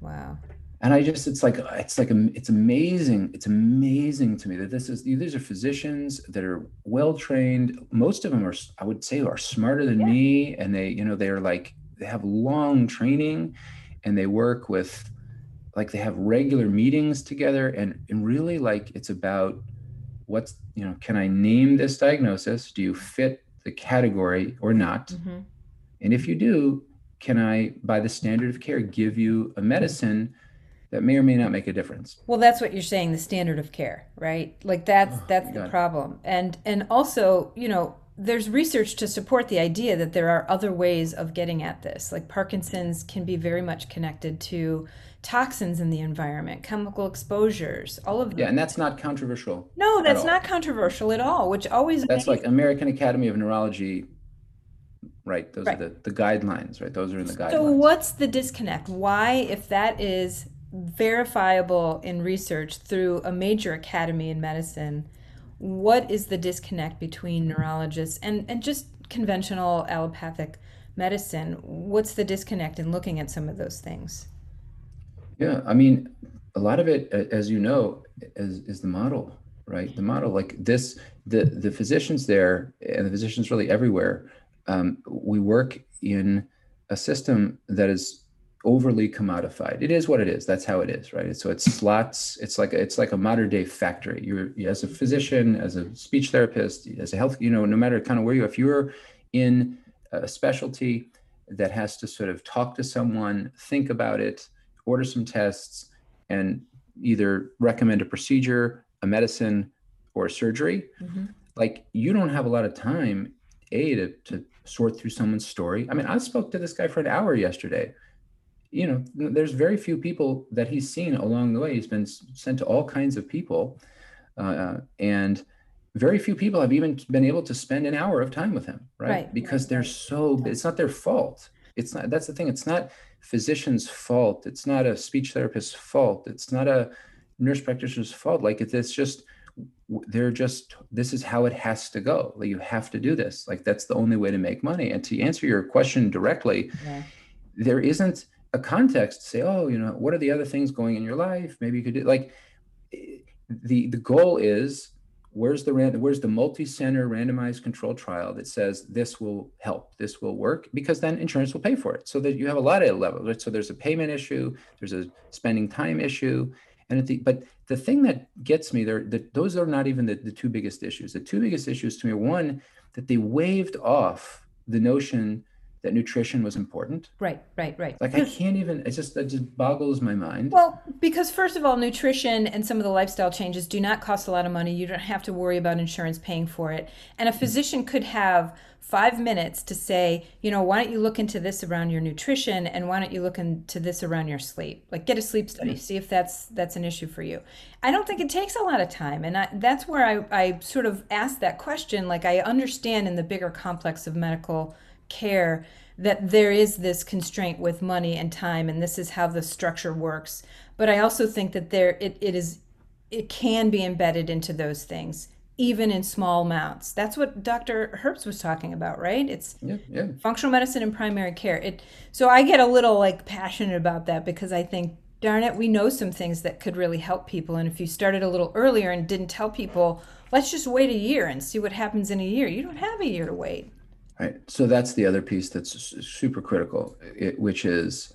Speaker 3: wow.
Speaker 1: And I just, it's like, it's like, it's amazing. It's amazing to me that this is, these are physicians that are well trained. Most of them are, I would say, are smarter than yeah. me. And they, you know, they are like, they have long training and they work with like they have regular meetings together and, and really like it's about what's you know can i name this diagnosis? Do you fit the category or not? Mm-hmm. and if you do can i by the standard of care give you a medicine that may or may not make a difference?
Speaker 3: Well that's what you're saying the standard of care right? Like that's oh, that's the problem. And and also you know there's research to support the idea that there are other ways of getting at this. Like Parkinson's can be very much connected to toxins in the environment, chemical exposures, all of.
Speaker 1: Yeah, and that's not controversial.
Speaker 3: No, that's not controversial at all, which always
Speaker 1: That's like American Academy of Neurology right those right. are the, the guidelines right those are in the guidelines
Speaker 3: so what's the disconnect why if that is verifiable in research through a major academy in medicine what is the disconnect between neurologists and, and just conventional allopathic medicine? What's the disconnect in looking at some of those things?
Speaker 1: Yeah, I mean, a lot of it, as you know, is, is the model, right? The model, like this, the the physicians there and the physicians really everywhere. Um, we work in a system that is overly commodified. It is what it is. That's how it is, right? So it's slots. It's like it's like a modern day factory. You're as a physician, as a speech therapist, as a health, you know, no matter kind of where you, if you're in a specialty that has to sort of talk to someone, think about it, order some tests, and either recommend a procedure a medicine or a surgery, mm-hmm. like you don't have a lot of time, A, to, to sort through someone's story. I mean, I spoke to this guy for an hour yesterday. You know, there's very few people that he's seen along the way. He's been sent to all kinds of people. Uh, and very few people have even been able to spend an hour of time with him, right? right because they're so, it's not their fault. It's not, that's the thing. It's not physician's fault. It's not a speech therapist's fault. It's not a nurse practitioner's fault. Like it's just, they're just, this is how it has to go. Like you have to do this. Like that's the only way to make money. And to answer your question directly, yeah. there isn't a context to say, oh, you know, what are the other things going in your life? Maybe you could do like eh, the, the goal is where's the where's the multi-center randomized control trial that says this will help this will work because then insurance will pay for it so that you have a lot of levels right? so there's a payment issue there's a spending time issue and the, but the thing that gets me there that those are not even the, the two biggest issues the two biggest issues to me are one that they waved off the notion that nutrition was important.
Speaker 3: Right, right, right.
Speaker 1: Like I can't even. It just it just boggles my mind.
Speaker 3: Well, because first of all, nutrition and some of the lifestyle changes do not cost a lot of money. You don't have to worry about insurance paying for it. And a physician could have five minutes to say, you know, why don't you look into this around your nutrition, and why don't you look into this around your sleep? Like get a sleep study, see if that's that's an issue for you. I don't think it takes a lot of time, and I, that's where I I sort of ask that question. Like I understand in the bigger complex of medical care that there is this constraint with money and time and this is how the structure works. But i also think that there it, it is it can be embedded into those things even in small amounts. That's what dr herbst was talking about right? It's
Speaker 1: yeah, yeah.
Speaker 3: functional medicine and primary care. It so i get a little like passionate about that because i think darn it we know some things that could really help people. And if you started a little earlier and didn't tell people let's just wait a year and see what happens in a year. You don't have a year to wait
Speaker 1: Right. So that's the other piece that's super critical, it, which is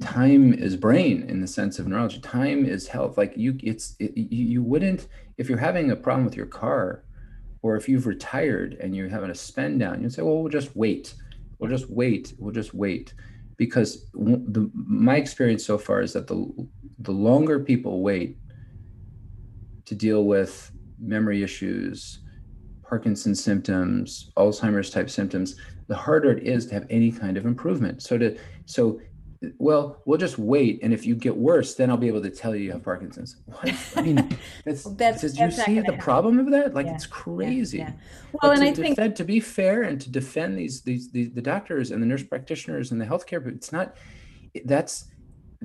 Speaker 1: time is brain in the sense of neurology. Time is health. Like you, it's it, you wouldn't if you're having a problem with your car, or if you've retired and you're having a spend down, you'd say, well, we'll just wait. We'll just wait. We'll just wait, because the my experience so far is that the the longer people wait to deal with memory issues Parkinson's symptoms, Alzheimer's type symptoms, the harder it is to have any kind of improvement. So to so well, we'll just wait, and if you get worse, then I'll be able to tell you you have Parkinson's. What? I mean, that's, well, that's did you see the happen. problem of that? Like yeah, it's crazy. Yeah, yeah. Well, but and I defend, think to be fair and to defend these, these these the doctors and the nurse practitioners and the healthcare, it's not. That's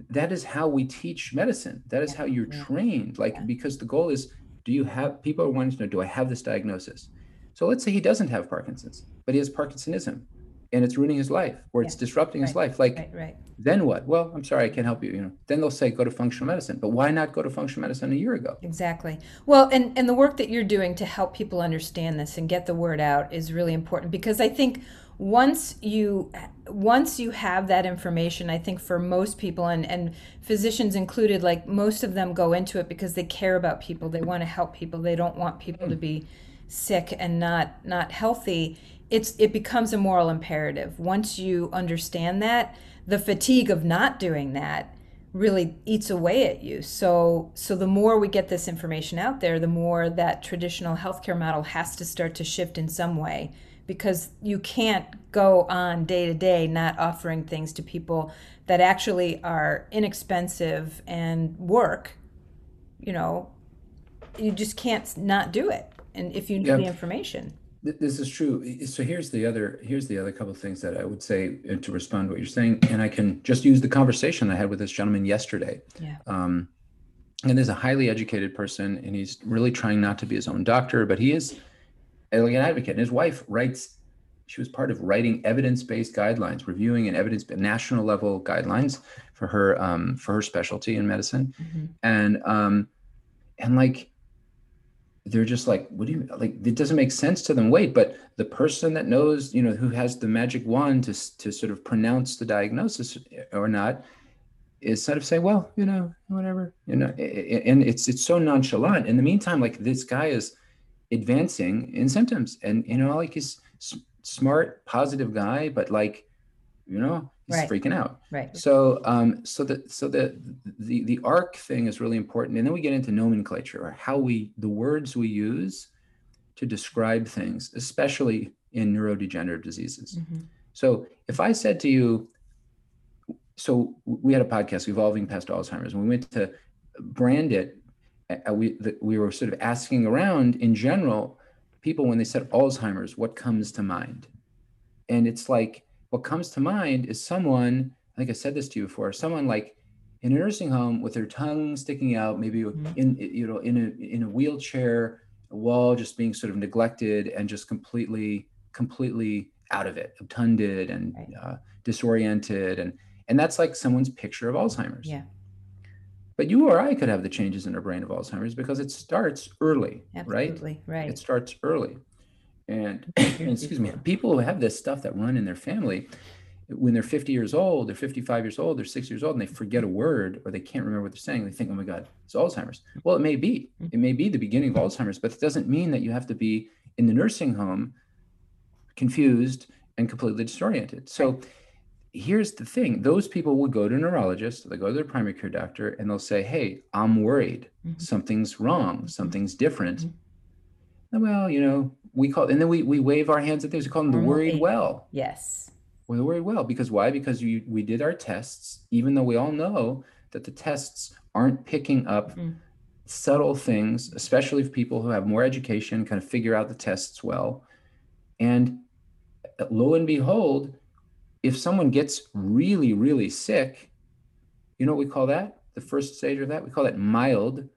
Speaker 1: that is how we teach medicine. That is how you're trained. Like because the goal is do you have people are wanting to know, do I have this diagnosis? So let's say he doesn't have Parkinson's, but he has Parkinsonism and it's ruining his life or it's yeah. disrupting right. his life. Like, right, right. then what? Well, I'm sorry, I can't help you. You know, then they'll say go to functional medicine. But why not go to functional medicine a year ago?
Speaker 3: Exactly. Well, and and the work that you're doing to help people understand this and get the word out is really important because I think once you once you have that information i think for most people and and physicians included like most of them go into it because they care about people. They want to help people. They don't want people to be sick and not not healthy. It's it becomes a moral imperative. Once you understand that the fatigue of not doing that really eats away at you. So so the more we get this information out there the more that traditional healthcare model has to start to shift in some way because you can't go on day to day not offering things to people that actually are inexpensive and work you know? You just can't not do it and if you know the information.
Speaker 1: This is true. So here's the other here's the other couple of things that i would say uh, to respond to what you're saying and i can just use the conversation i had with this gentleman yesterday.
Speaker 3: Yeah.
Speaker 1: um, and there's a highly educated person and he's really trying not to be his own doctor but he is an advocate. And his wife writes, she was part of writing evidence-based guidelines, reviewing an evidence national level guidelines for her um, for her specialty in medicine, mm-hmm. and um, and like they're just like, what do you like? It doesn't make sense to them. Wait, but the person that knows, you know, who has the magic wand to to sort of pronounce the diagnosis or not, is sort of say, well, you know, whatever, you know, and it's it's so nonchalant. In the meantime, like this guy is advancing in symptoms and you know like he's smart positive guy but like you know he's
Speaker 3: right.
Speaker 1: freaking out.
Speaker 3: Right.
Speaker 1: So um, so the so the the the arc thing is really important, and then we get into nomenclature or how we the words we use to describe things, especially in neurodegenerative diseases. Mm-hmm. So if I said to you, so we had a podcast, Evolving Past Alzheimer's, and we went to brand it. Uh, we we were sort of asking around in general, people when they said Alzheimer's, what comes to mind? And it's like what comes to mind is someone. I think I said this to you before. Someone like in a nursing home with their tongue sticking out, maybe mm-hmm. in you know in a in a wheelchair, a wall just being sort of neglected and just completely completely out of it, obtunded and uh, disoriented, and and that's like someone's picture of Alzheimer's.
Speaker 3: Yeah.
Speaker 1: But you or I could have the changes in our brain of Alzheimer's because it starts early,
Speaker 3: Absolutely,
Speaker 1: right? Right. It starts early, and, and excuse me, people who have this stuff that run in their family, when they're 50 years old, they're 55 years old, they're 60 years old, and they forget a word or they can't remember what they're saying, they think, oh my God, it's Alzheimer's. Well, it may be. Mm. It may be the beginning of Alzheimer's, but it doesn't mean that you have to be in the nursing home confused and completely disoriented. So here's the thing those people will go to a neurologist, they go to their primary care doctor, and they'll say, Hey, I'm worried. Mm-hmm. Something's wrong. Mm-hmm. Something's different. Mm-hmm. well, you know, we call and then we, we wave our hands at things. We call them the worried well.
Speaker 3: Yes.
Speaker 1: We're the worried well. Because why? Because we, we did our tests, even though we all know that the tests aren't picking up mm-hmm. subtle things, especially if people who have more education kind of figure out the tests well. And lo and behold, if someone gets really, really sick, you know what we call that? The first stage of that? We call that mild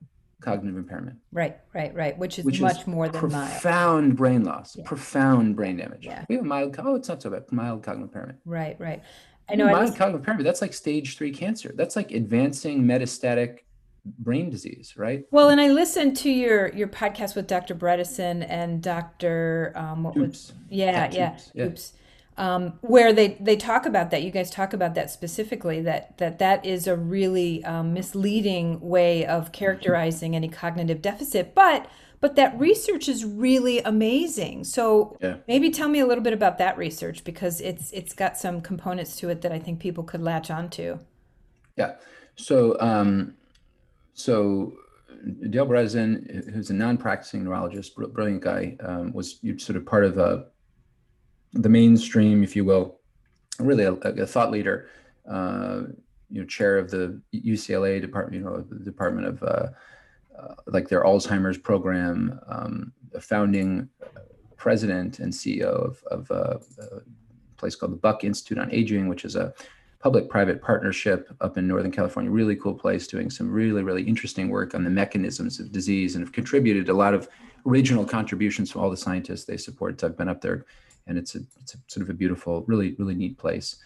Speaker 1: cognitive impairment.
Speaker 3: Right, right, right. Which is Which much is more than mild.
Speaker 1: profound
Speaker 3: mild.
Speaker 1: brain loss, yeah. profound brain damage.
Speaker 3: Yeah.
Speaker 1: We have mild, oh, it's not so bad, mild cognitive impairment.
Speaker 3: Right, right. I know.
Speaker 1: Mild I was... cognitive impairment, that's like stage three cancer. That's like advancing metastatic brain disease, right?
Speaker 3: Well, and I listened to your your podcast with Dr. Bredesen and Dr. Um, what Toups. was yeah, yeah, Toups. yeah. Toups um, where they they talk about that. You guys talk about that specifically. That that that is a really um, misleading way of characterizing any cognitive deficit, but but that research is really amazing. So yeah. maybe tell me a little bit about that research because it's it's got some components to it that I think people could latch onto.
Speaker 1: Yeah. So um, so Dale Bredesen, who's a non-practicing neurologist, brilliant guy, um, was sort of part of a the mainstream, if you will, really a, a thought leader, uh, you know, chair of the UCLA department, you know, the Department of uh, uh, like their Alzheimer's program, um, a founding president and CEO of, of uh, a place called the Buck Institute on Aging, which is a public-private partnership up in Northern California. Really cool place, doing some really, really interesting work on the mechanisms of disease, and have contributed a lot of original contributions from all the scientists they support. I've been up there and it's a it's a sort of a beautiful, really really neat place.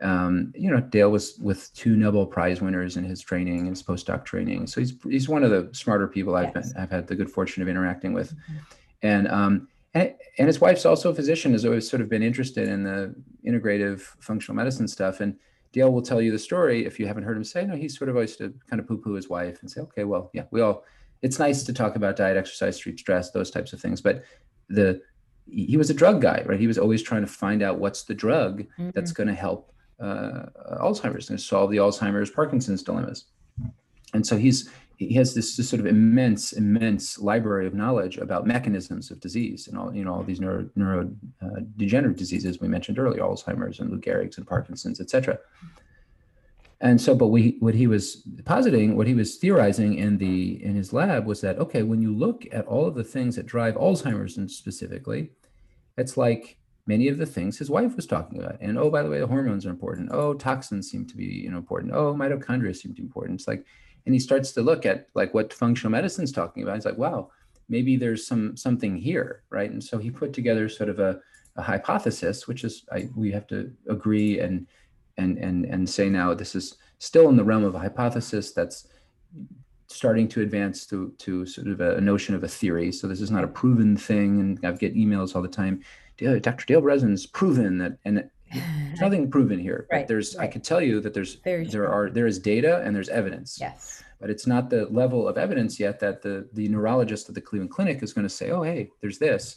Speaker 1: Um, you know, Dale was with two Nobel Prize winners in his training, his postdoc training. So he's he's one of the smarter people I've yes. been I've had the good fortune of interacting with, mm-hmm. and um, and and his wife's also a physician, has always sort of been interested in the integrative functional medicine stuff. And Dale will tell you the story if you haven't heard him say. No, he's sort of always to kind of poo-poo his wife and say, okay, well, yeah, we all. It's nice to talk about diet, exercise, treat stress, those types of things, but the he was a drug guy, right? He was always trying to find out what's the drug mm-hmm. that's going to help uh, Alzheimer's and solve the Alzheimer's Parkinson's dilemmas. And so he's he has this, this, sort of immense, immense library of knowledge about mechanisms of disease and all you know all these neuro neurodegenerative uh, diseases we mentioned earlier, Alzheimer's and Lou Gehrig's and Parkinson's, etc. And so, but we, what he was positing, what he was theorizing in the in his lab was that okay, when you look at all of the things that drive Alzheimer's and specifically, it's like many of the things his wife was talking about. And oh, by the way, the hormones are important. Oh, toxins seem to be you know important. Oh, mitochondria seem to be important. It's like, and he starts to look at like what functional medicine is talking about. He's like, wow, maybe there's some something here, right? And so he put together sort of a, a hypothesis, which is I, we have to agree and and and and say now this is still in the realm of a hypothesis that's starting to advance to to sort of a, notion of a theory. So this is not a proven thing, and I get emails all the time. Dr. Dale Bredesen's proven that, and there's nothing proven here. Right, but there's, right. I can tell you that there's Very there true. are there is data and there's evidence.
Speaker 3: Yes.
Speaker 1: But it's not the level of evidence yet that the the neurologist at the Cleveland Clinic is going to say, oh hey, there's this.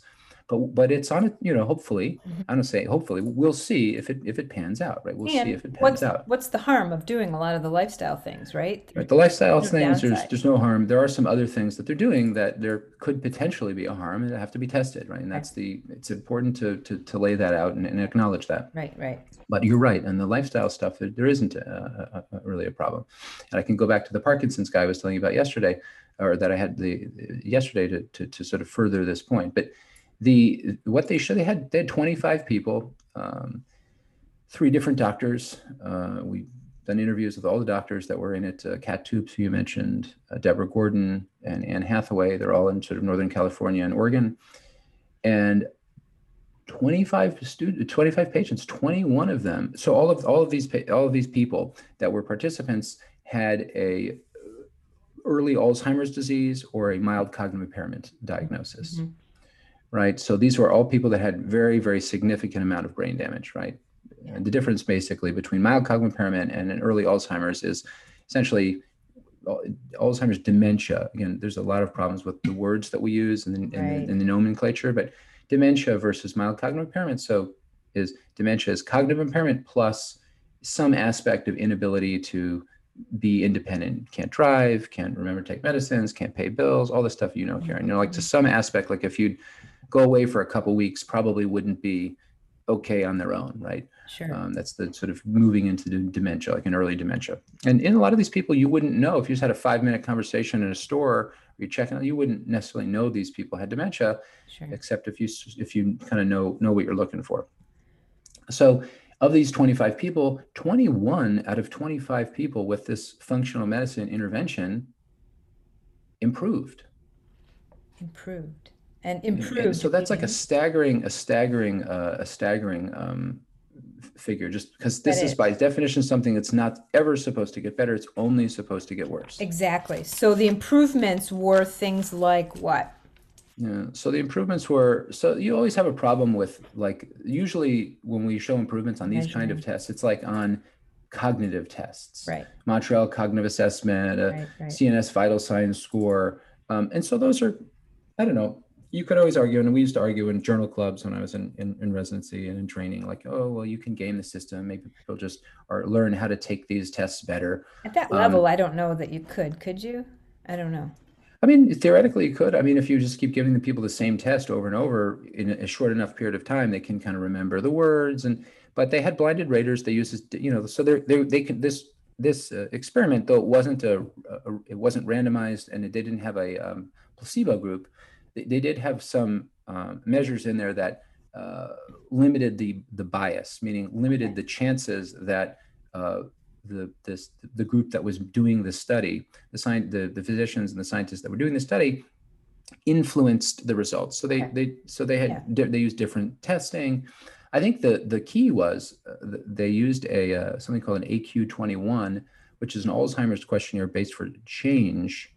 Speaker 1: But but it's on it you know hopefully mm-hmm. i don't say hopefully we'll see if it if it pans out right? We'll and see if it pans
Speaker 3: what's,
Speaker 1: out.
Speaker 3: what's the harm of doing a lot of the lifestyle things right,
Speaker 1: right the lifestyle there's things there's, there's no harm. There are some other things that they're doing that there could potentially be a harm and have to be tested right? And that's right. the it's important to, to to lay that out and, and, acknowledge that.
Speaker 3: Right right.
Speaker 1: But you're right and the lifestyle stuff there, there isn't a, a, a, really a problem. And i can go back to the parkinson's guy i was telling you about yesterday or that i had the yesterday to, to, to sort of further this point but the what they showed they had they had 25 people um, three different doctors. Uh, we done interviews with all the doctors that were in it uh, kat toups who you mentioned uh, deborah gordon and ann hathaway. They're all in sort of northern california and oregon. And 25 student 25 patients 21 of them so all of all of these all of these people that were participants had a early alzheimer's disease or a mild cognitive impairment diagnosis. Mm-hmm right? So these were all people that had very, very significant amount of brain damage, right? Yeah. the difference basically between mild cognitive impairment and an early Alzheimer's is essentially Alzheimer's dementia. Again, there's a lot of problems with the words that we use and, right. the, the nomenclature, but dementia versus mild cognitive impairment. So is dementia is cognitive impairment plus some aspect of inability to be independent, can't drive, can't remember to take medicines, can't pay bills, all the stuff you know, Karen. You know, like to mm-hmm. some aspect, like if you'd go away for a couple weeks probably wouldn't be okay on their own, right?
Speaker 3: Sure.
Speaker 1: Um, that's the sort of moving into the dementia, like an early dementia. And in a lot of these people, you wouldn't know if you just had a five minute conversation in a store or you're checking out, you wouldn't necessarily know these people had dementia,
Speaker 3: sure.
Speaker 1: except if you if you kind of know know what you're looking for. So of these 25 people, 21 out of 25 people with this functional medicine intervention improved.
Speaker 3: Improved and improve.
Speaker 1: so that's like a staggering, a staggering, uh, a staggering um, figure. Just because this is, is by definition something that's not ever supposed to get better; it's only supposed to get worse.
Speaker 3: Exactly. So the improvements were things like what?
Speaker 1: Yeah. So the improvements were so you always have a problem with like usually when we show improvements on these Measuring. kind of tests, it's like on cognitive tests.
Speaker 3: Right.
Speaker 1: Montreal Cognitive Assessment, a right, right. CNS Vital Signs Score, um, and so those are, I don't know, you could always argue, and we used to argue in journal clubs when I was in, in, in, residency and in training, like, oh, well, you can game the system. Maybe people just are learn how to take these tests better.
Speaker 3: At that level, um, I don't know that you could. Could you? I don't know.
Speaker 1: I mean, theoretically, you could. I mean, if you just keep giving the people the same test over and over in a short enough period of time, they can kind of remember the words. And but they had blinded raters. They used, this, you know, so they're, they they can this this uh, experiment though it wasn't a, a, it wasn't randomized and it didn't have a um, placebo group they, they did have some uh, measures in there that uh, limited the the bias, meaning limited the chances that uh, the this the group that was doing the study, the science, the, the physicians and the scientists that were doing the study, influenced the results. So they they so they had yeah. they used different testing. I think the the key was uh, they used a uh, something called an AQ21, which is an Alzheimer's questionnaire based for change,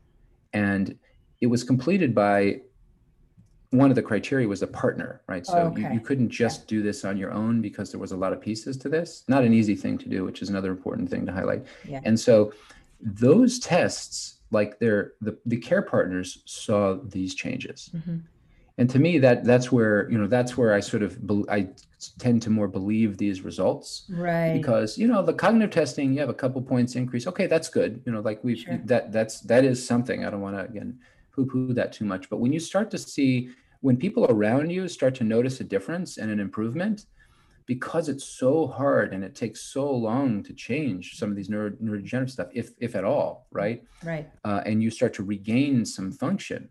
Speaker 1: and it was completed by one of the criteria was a partner, right? So okay. you, you, couldn't just yeah. do this on your own because there was a lot of pieces to this. Not an easy thing to do, which is another important thing to highlight.
Speaker 3: Yeah.
Speaker 1: And so those tests, like they're the, the care partners saw these changes. Mm-hmm. And to me, that that's where, you know, that's where I sort of, I tend to more believe these results.
Speaker 3: Right.
Speaker 1: Because, you know, the cognitive testing, you have a couple points increase. Okay, that's good. You know, like we've, sure. that, that's, that is something. I don't want to, again, poo poo that too much. But when you start to see when people around you start to notice a difference and an improvement, because it's so hard and it takes so long to change some of these neuro, neurodegenerative stuff, if if at all, right?
Speaker 3: Right.
Speaker 1: Uh, and you start to regain some function,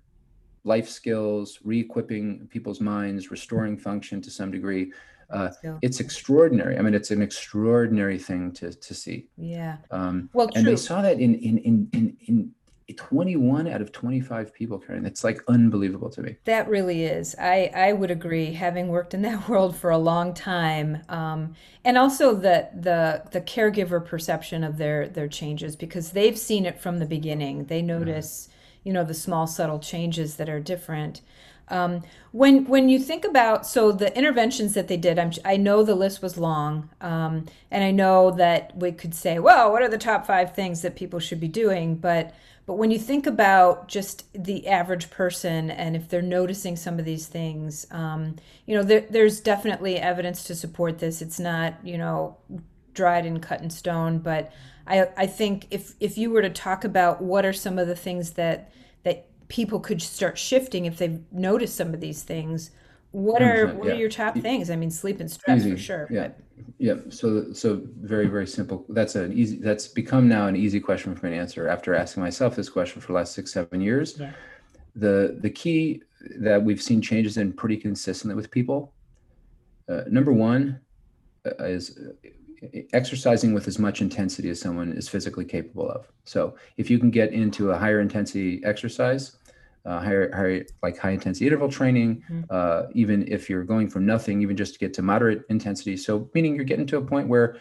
Speaker 1: life skills, re-equipping people's minds, restoring function to some degree. Uh, it's extraordinary. I mean, it's an extraordinary thing to to see.
Speaker 3: Yeah.
Speaker 1: Um, well, true. and they saw that in in in in in 21 out of 25 people Karen. It's like unbelievable to me.
Speaker 3: That really is. I i would agree having worked in that world for a long time um, and also the the the caregiver perception of their their changes because they've seen it from the beginning. They notice you know the small subtle changes that are different. Um, when when you think about so the interventions that they did, I'm, i know the list was long, um, and I know that we could say, well, what are the top five things that people should be doing? But But when you think about just the average person and if they're noticing some of these things, um, you know, there, there's definitely evidence to support this. It's not, you know, dried and cut in stone, but I, I think if, if you were to talk about what are some of the things that, that people could start shifting if they've noticed some of these things, what are what yeah. are your top things? I mean, sleep and stress easy. for sure.
Speaker 1: Yeah, but. yeah. So so very very simple. That's an easy. That's become now an easy question for me to answer after asking myself this question for the last six seven years. Yeah. The the key that we've seen changes in pretty consistently with people. Uh, number one uh, is uh, exercising with as much intensity as someone is physically capable of. So if you can get into a higher intensity exercise, uh, higher, higher, like high intensity interval training, mm-hmm. uh, even if you're going from nothing, even just to get to moderate intensity. So, meaning you're getting to a point where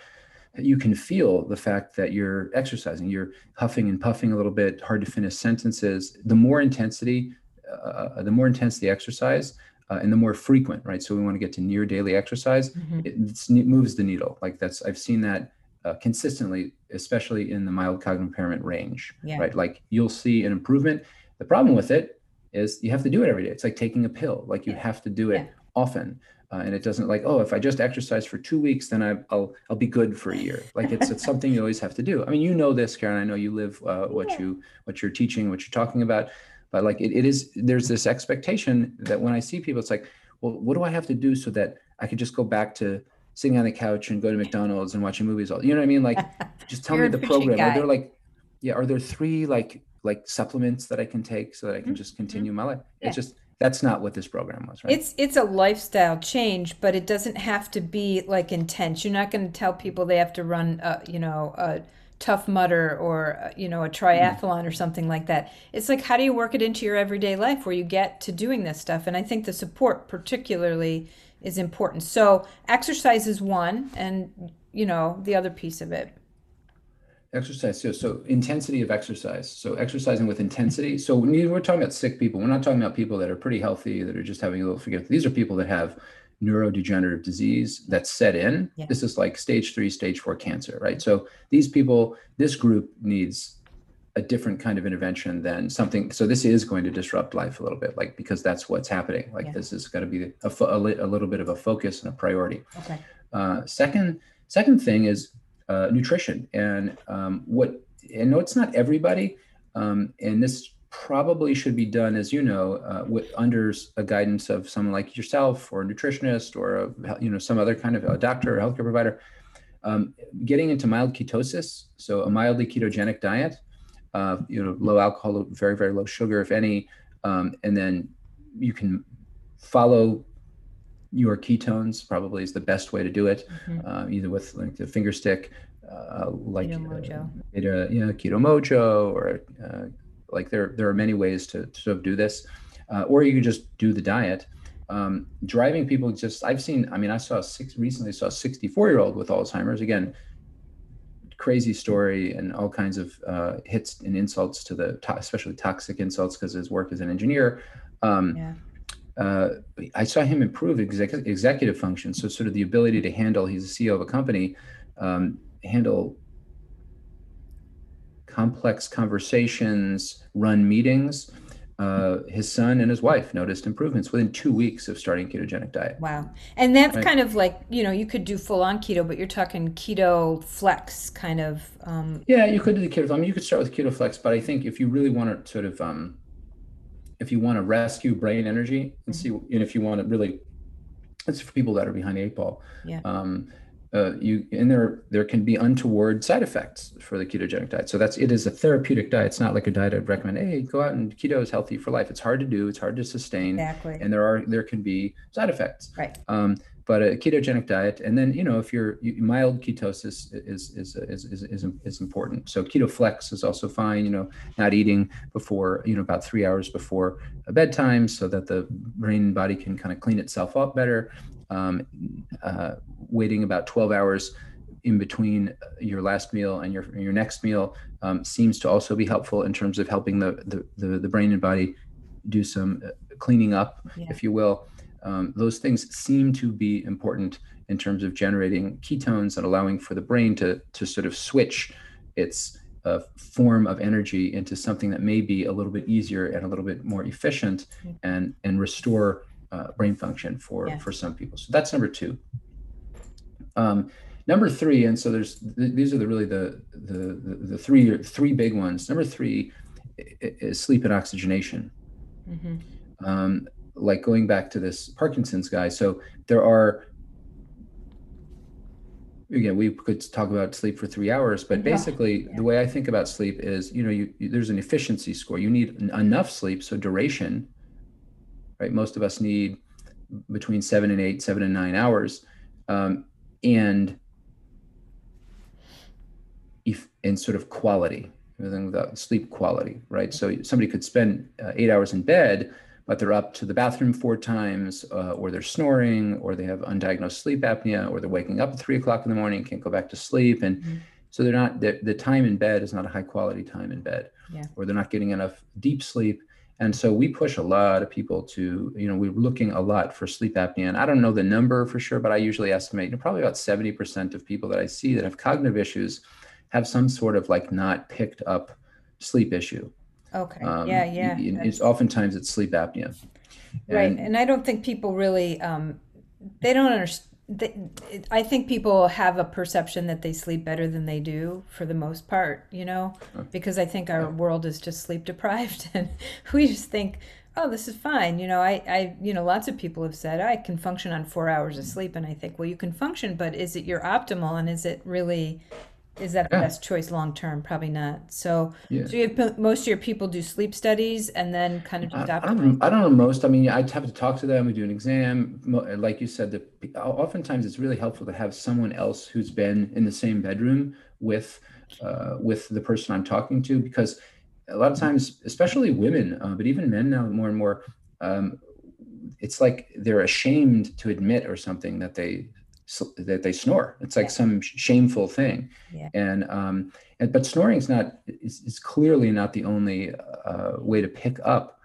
Speaker 1: you can feel the fact that you're exercising, you're huffing and puffing a little bit, hard to finish sentences. The more intensity, uh, the more intense the exercise, uh, and the more frequent, right? So we want to get to near daily exercise. Mm-hmm. It, it, moves the needle. Like that's I've seen that uh, consistently, especially in the mild cognitive impairment range, yeah. right? Like you'll see an improvement the problem with it is you have to do it every day. It's like taking a pill. Like you have to do it yeah. often. Uh, and it doesn't like oh if I just exercise for two weeks then I, will I'll be good for a year like it's it's something you always have to do I mean you know this Karen I know you live uh, what yeah. you what you're teaching what you're talking about but like it, it is there's this expectation that when I see people it's like well what do I have to do so that I could just go back to sitting on the couch and go to McDonald's and watching movies all you know what I mean like just tell me the program guy. are there like yeah are there three like like supplements that I can take so that I can mm-hmm. just continue my life. Yeah. It's just that's not what this program was, right?
Speaker 3: It's it's a lifestyle change, but it doesn't have to be like intense. You're not going to tell people they have to run, a, you know, a Tough Mudder or uh, you know a triathlon mm. or something like that. It's like how do you work it into your everyday life where you get to doing this stuff? And I think the support particularly is important. So exercise is one, and you know the other piece of it
Speaker 1: exercise so, so intensity of exercise. So exercising with intensity. So when we're talking about sick people we're not talking about people that are pretty healthy that are just having a little forget these are people that have neurodegenerative disease that's set in. Yeah. this is like stage three stage four cancer right? So these people this group needs a different kind of intervention than something so this is going to disrupt life a little bit like because that's what's happening. Like yeah. this is going to be a, a, a, little bit of a focus and a priority. Okay. Uh, second second thing is uh, nutrition. And um, what, and no, it's not everybody. Um, and this probably should be done, as you know, uh, with, under a guidance of someone like yourself or a nutritionist or a, you know some other kind of a doctor or healthcare provider. Um, getting into mild ketosis, so a mildly ketogenic diet, uh, you know, low alcohol, very very low sugar, if any, um, and then you can follow your ketones probably is the best way to do it, mm-hmm. uh, either with like the finger stick, uh, like Keto Mojo, uh, yeah, Keto Mojo, or uh, like there there are many ways to, to sort of do this, uh, or you can just do the diet. Um, driving people just I've seen. I mean, I saw six recently saw a 64 year old with Alzheimer's again. Crazy story and all kinds of uh, hits and insults to the, especially toxic insults because his work as an engineer. Um, yeah uh, I saw him improve exec- executive function. So sort of the ability to handle, he's a CEO of a company, um, handle complex conversations, run meetings. Uh, his son and his wife noticed improvements within two weeks of starting ketogenic diet.
Speaker 3: Wow. And that's right. kind of like, you know, you could do full on keto, but you're talking keto flex kind of. Um...
Speaker 1: Yeah, you could do the keto. I mean, you could start with keto flex, but I think if you really want to sort of um, if you want to rescue brain energy and see, mm-hmm. and if you want to really, it's for people that are behind the eight ball. Yeah. Um, uh, you and there there can be untoward side effects for the ketogenic diet. So that's it is a therapeutic diet. It's not like a diet I'd recommend. Hey, go out and keto is healthy for life. It's hard to do. It's hard to sustain. Exactly. And there are there can be side effects.
Speaker 3: Right.
Speaker 1: Um, but a ketogenic diet. And then you know if you're you, mild ketosis is is, is is is is important. So keto flex is also fine you know not eating before you know about three hours before bedtime so that the brain and body can kind of clean itself up better. Um, uh, waiting about 12 hours in between your last meal and your your next meal um, seems to also be helpful in terms of helping the the, the, the brain and body do some uh, cleaning up yeah. if you will um, those things seem to be important in terms of generating ketones and allowing for the brain to, to sort of switch its uh, form of energy into something that may be a little bit easier and a little bit more efficient mm-hmm. and and restore uh, brain function for yeah. for some people so that's number two um, number three and so there's th- these are the really the, the the the, three three big ones number three is sleep and oxygenation mm-hmm. um, like going back to this parkinson's guy so there are again we could talk about sleep for three hours but basically yeah. the way i think about sleep is you know you, you, there's an efficiency score. You need enough sleep so duration right? Most of us need between seven and eight seven and nine hours um, and if in sort of quality everything without sleep quality right? So somebody could spend uh, eight hours in bed but they're up to the bathroom four times, uh, or they're snoring, or they have undiagnosed sleep apnea, or they're waking up at three o'clock in the morning, can't go back to sleep, and mm-hmm. so they're not the, the time in bed is not a high quality time in bed, yeah. or they're not getting enough deep sleep. And so we push a lot of people to, you know, we're looking a lot for sleep apnea. And I don't know the number for sure, but I usually estimate you know, probably about 70% of people that I see that have cognitive issues have some sort of like not picked up sleep issue.
Speaker 3: Okay. Um, yeah, yeah.
Speaker 1: It's oftentimes it's sleep apnea.
Speaker 3: And, right, and I don't think people really um, they don't understand. They, I think people have a perception that they sleep better than they do for the most part, you know, because I think our world is just sleep deprived and we just think, oh, this is fine. You know, I, I, you know, lots of people have said I can function on four hours of sleep. And I think, well, you can function, but is it your optimal and is it really is that the yeah. best choice long term? Probably not. So, yeah. so you have most of your people do sleep studies and then kind of just
Speaker 1: I, I, don't, I don't know most. I mean, I have to talk to them. We do an exam. Like you said, that oftentimes it's really helpful to have someone else who's been in the same bedroom with uh, with the person I'm talking to because a lot of times, especially women, uh, but even men now more and more, um, it's like they're ashamed to admit or something that they that they snore. It's like yeah. some shameful thing. Yeah. And um, and but snoring is not is, is clearly not the only uh, way to pick up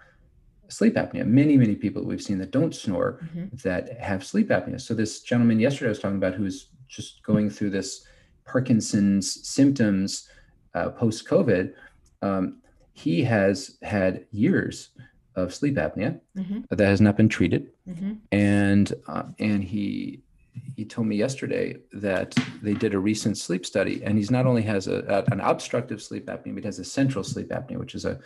Speaker 1: sleep apnea. Many many people that we've seen that don't snore mm-hmm. that have sleep apnea. So this gentleman yesterday I was talking about who's just going through this Parkinson's symptoms uh, post COVID. Um, he has had years of sleep apnea mm-hmm. that has not been treated, mm-hmm. and uh, and he he told me yesterday that they did a recent sleep study, and he's not only has a, a, an obstructive sleep apnea, but he has a central sleep apnea, which is a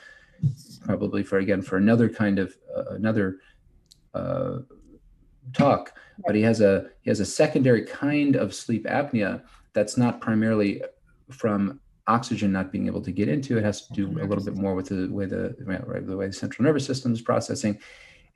Speaker 1: probably for again for another kind of uh, another uh, talk. But he has a he has a secondary kind of sleep apnea that's not primarily from oxygen not being able to get into. It has to do a little bit more with the way the right, the way the central nervous system is processing.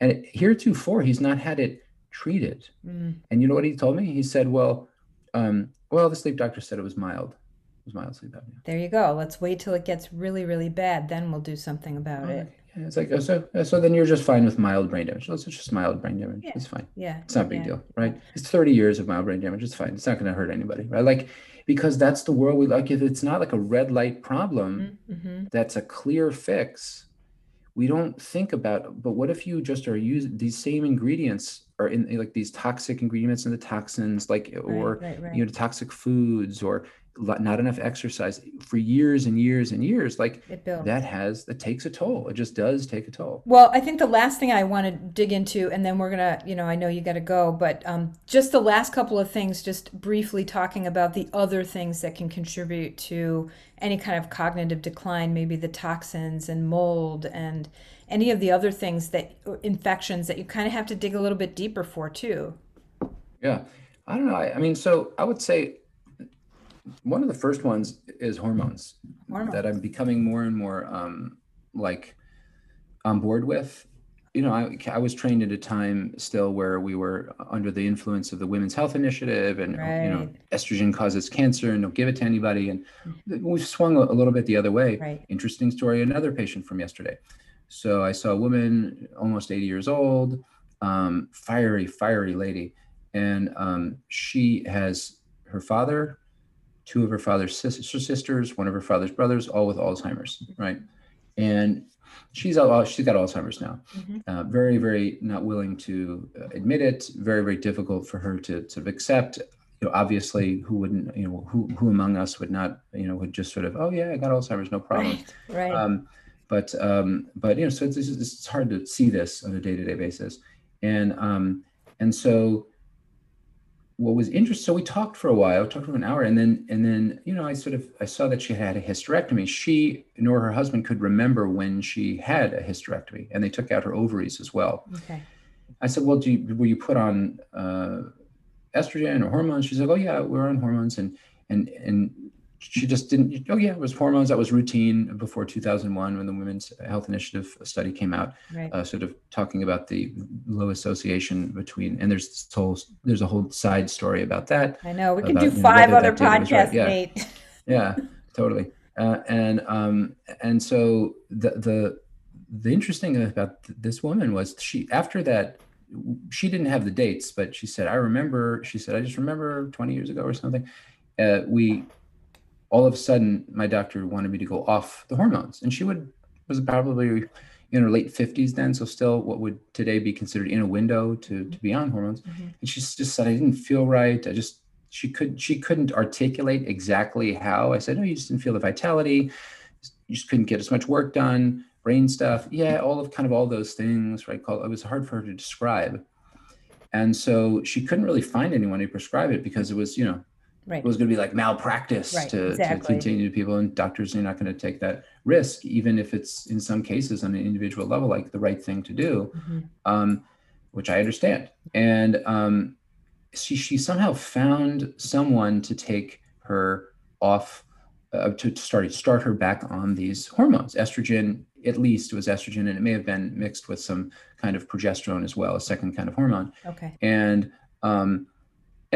Speaker 1: And heretofore, he's not had it treated. Mm. And you know what he told me? He said, "Well, um, well, the sleep doctor said it was mild. It was mild sleep apnea."
Speaker 3: There you go. Let's wait till it gets really, really bad, then we'll do something about it.
Speaker 1: Yeah, it's like oh, so. So then you're just fine with mild brain damage. It's just mild brain damage. Yeah. It's fine.
Speaker 3: Yeah.
Speaker 1: It's not a big
Speaker 3: yeah.
Speaker 1: deal, right? It's 30 years of mild brain damage. It's fine. It's not going to hurt anybody, right? Like because that's the world we like. If it's not like a red light problem, mm-hmm. that's a clear fix we don't think about but what if you just are using these same ingredients are in like these toxic ingredients and the toxins like or right, right. you know toxic foods or not enough exercise for years and years and years like that has that takes a toll. It just does take a toll.
Speaker 3: Well i think the last thing i want to dig into and then we're gonna you know i know you got to go but um, just the last couple of things just briefly talking about the other things that can contribute to any kind of cognitive decline maybe the toxins and mold and any of the other things that infections that you kind of have to dig a little bit deeper for too.
Speaker 1: Yeah. I don't know. I, I mean so i would say one of the first ones is hormones, hormones. that I'm becoming more and more um, like on board with. You know, I, I was trained at a time still where we were under the influence of the Women's Health Initiative, and right. you know, estrogen causes cancer, and don't give it to anybody. And we've swung a, a little bit the other way.
Speaker 3: Right.
Speaker 1: Interesting story. Another patient from yesterday. So I saw a woman, almost 80 years old, um, fiery, fiery lady, and um, she has her father two of her father's sisters, one of her father's brothers, all with Alzheimer's, right? And she's she's got Alzheimer's now. Mm-hmm. Uh, very, very not willing to uh, admit it. Very, very difficult for her to sort of accept. you know, obviously, who wouldn't, you know, who who among us would not, you know, would just sort of, oh yeah, I got Alzheimer's, no problem.
Speaker 3: Right. right. Um,
Speaker 1: but um, but you know, so it's, it's, it's hard to see this on a day to day basis, and um, and so what was interesting so we talked for a while talked for an hour and then and then you know i sort of i saw that she had a hysterectomy. She nor her husband could remember when she had a hysterectomy and they took out her ovaries as well.
Speaker 3: Okay.
Speaker 1: I said well do you were you put on uh, estrogen or hormones? She's like oh yeah we're on hormones and and and she just didn't oh yeah it was hormones that was routine before 2001 when the women's health initiative study came out
Speaker 3: right.
Speaker 1: uh, sort of talking about the low association between and there's this whole there's a whole side story about that
Speaker 3: i know we can do five know, other podcasts right. yeah. Nate.
Speaker 1: yeah totally uh, and um and so the the the interesting thing about this woman was she after that she didn't have the dates but she said i remember she said i just remember 20 years ago or something uh, we all of a sudden my doctor wanted me to go off the hormones. And she would was probably in her late 50s then so still what would today be considered in a window to to be on hormones. Mm-hmm. and she just said i didn't feel right. I just she could she couldn't articulate exactly how. I said no you just didn't feel the vitality. You just couldn't get as much work done brain stuff. Yeah all of kind of all those things right? It was hard for her to describe. And so she couldn't really find anyone to prescribe it because it was you know
Speaker 3: right.
Speaker 1: It was going to be like malpractice right, to, exactly. to continue to people and doctors are not going to take that risk even if it's in some cases on an individual level like the right thing to do mm-hmm. um, which i understand and um, she, she somehow found someone to take her off uh, to start start her back on these hormones estrogen at least was estrogen and it may have been mixed with some kind of progesterone as well a second kind of hormone
Speaker 3: okay
Speaker 1: and um,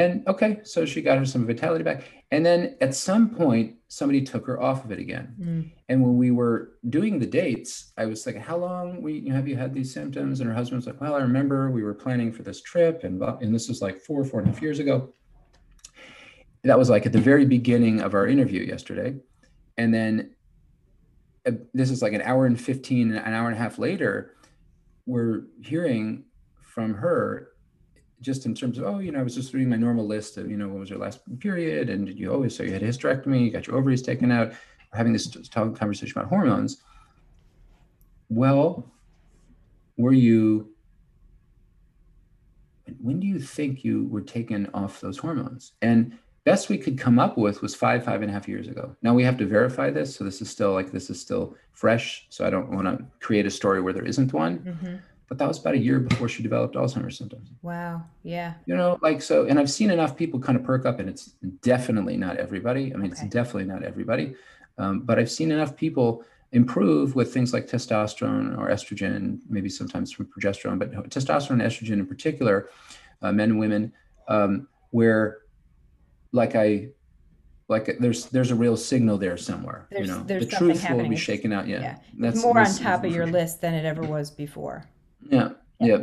Speaker 1: and okay, so she got her some vitality back. And then at some point, somebody took her off of it again. Mm. And when we were doing the dates, I was like, "How long we have you had these symptoms?" And her husband was like, "Well, I remember we were planning for this trip, and and this was like four, four and a half years ago." That was like at the very beginning of our interview yesterday, and then uh, this is like an hour and fifteen, an hour and a half later, we're hearing from her just in terms of, oh, you know, I was just reading my normal list of, you know, what was your last period? And did you always, so you had a hysterectomy, you got your ovaries taken out, having this conversation about hormones. Well, were you, when do you think you were taken off those hormones? And best we could come up with was five, five and a half years ago. Now we have to verify this. So this is still like, this is still fresh. So I don't want to create a story where there isn't one. Mm-hmm but that was about a year before she developed Alzheimer's symptoms.
Speaker 3: Wow. Yeah.
Speaker 1: You know, like so, and I've seen enough people kind of perk up, and it's definitely not everybody. I mean, okay. it's definitely not everybody, um, but I've seen enough people improve with things like testosterone or estrogen, maybe sometimes from progesterone, but testosterone and estrogen in particular, uh, men and women, um, where like I like there's there's a real signal there somewhere.
Speaker 3: There's,
Speaker 1: you know,
Speaker 3: the
Speaker 1: truth will be shaken out. Yeah,
Speaker 3: yeah. That's more on top of your list than it ever was before.
Speaker 1: Yeah, yeah.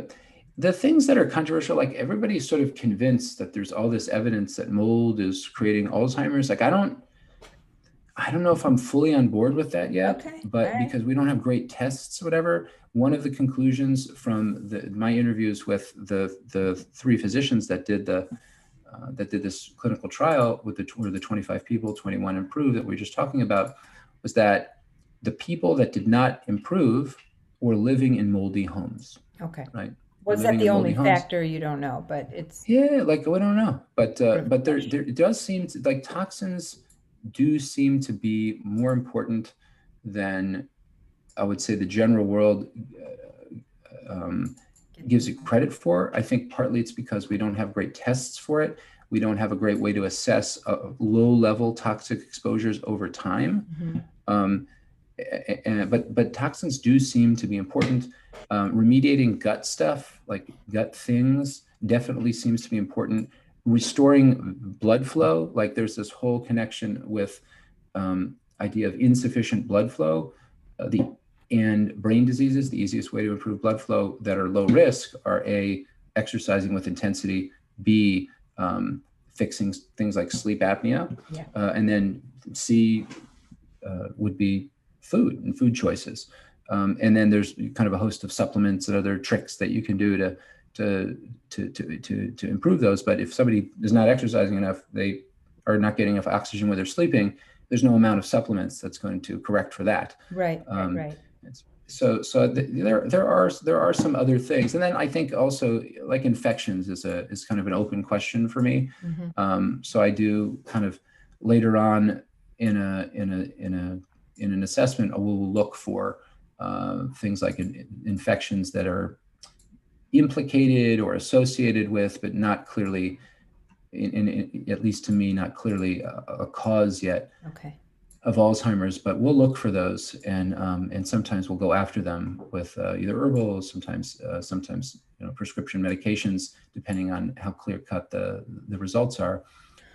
Speaker 1: The things that are controversial, like everybody's sort of convinced that there's all this evidence that mold is creating Alzheimer's. Like I don't, I don't know if I'm fully on board with that yet.
Speaker 3: Okay.
Speaker 1: But right. because we don't have great tests, whatever. One of the conclusions from the, my interviews with the the three physicians that did the uh, that did this clinical trial with the where the 25 people, 21 improved that we were just talking about, was that the people that did not improve or living in moldy homes.
Speaker 3: Okay.
Speaker 1: Right.
Speaker 3: Was that the only factor you don't know? But it's
Speaker 1: yeah, like we don't know, but uh, but there there it does seem to, like toxins do seem to be more important than I would say the general world uh, um, gives it credit for. I think partly it's because we don't have great tests for it. We don't have a great way to assess uh, low level toxic exposures over time. Mm-hmm. Um, but but toxins do seem to be important. Um, remediating gut stuff, like gut things, definitely seems to be important. Restoring blood flow, like there's this whole connection with um, idea of insufficient blood flow. Uh, the and brain diseases, the easiest way to improve blood flow that are low risk are a exercising with intensity, b um, fixing things like sleep apnea,
Speaker 3: yeah.
Speaker 1: uh, and then c uh, would be food and food choices. Um, and then there's kind of a host of supplements and other tricks that you can do to to to to to to improve those. But if somebody is not exercising enough, they are not getting enough oxygen when they're sleeping. There's no amount of supplements that's going to correct for that.
Speaker 3: Right. Um, right.
Speaker 1: So so th- there there are there are some other things, and then I think also like infections is a is kind of an open question for me. Mm-hmm. Um, so I do kind of later on in a in a in a in an assessment, we'll look for uh, things like in, infections that are implicated or associated with, but not clearly, in, in, in at least to me, not clearly a, a cause yet.
Speaker 3: Okay.
Speaker 1: Of Alzheimer's, but we'll look for those, and um, and sometimes we'll go after them with uh, either herbal, sometimes uh, sometimes you know prescription medications, depending on how clear cut the the results are.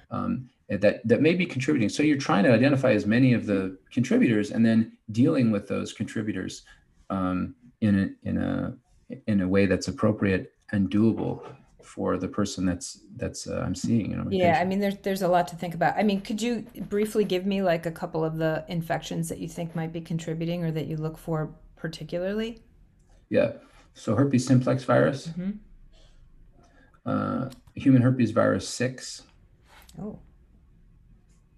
Speaker 1: Um, that that may be contributing. So you're trying to identify as many of the contributors, and then dealing with those contributors um, in a in a in a way that's appropriate and doable for the person that's that's uh, I'm seeing. You know.
Speaker 3: Yeah, I mean, there's there's a lot to think about. I mean, could you briefly give me like a couple of the infections that you think might be contributing or that you look for particularly?
Speaker 1: Yeah. So herpes simplex virus, mm-hmm. uh, human herpes virus six.
Speaker 3: Oh.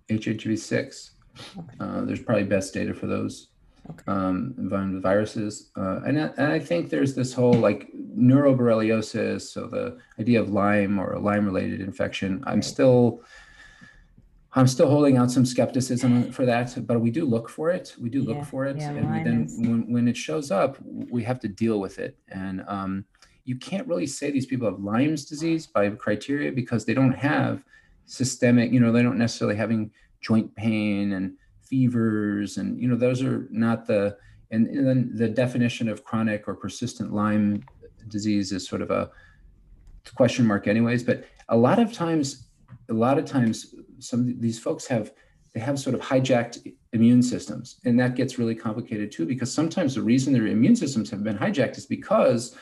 Speaker 1: HHV6. Okay. Uh, there's probably best data for those okay. um, viruses. Uh, and, and I think there's this whole like neuroborreliosis, so the idea of Lyme or a Lyme related infection. I'm still. I'm still holding out some skepticism for that, but we do look for it. We do look for it, yeah, and then when, when it shows up, we have to deal with it. And um, you can't really say these people have Lyme's disease by criteria because they don't have systemic, you know, they don't necessarily having joint pain and fevers and you know those are not the and, and then the definition of chronic or persistent Lyme disease is sort of a question mark anyways but a lot of times a lot of times some these folks have they have sort of hijacked immune systems and that gets really complicated too because sometimes the reason their immune systems have been hijacked is because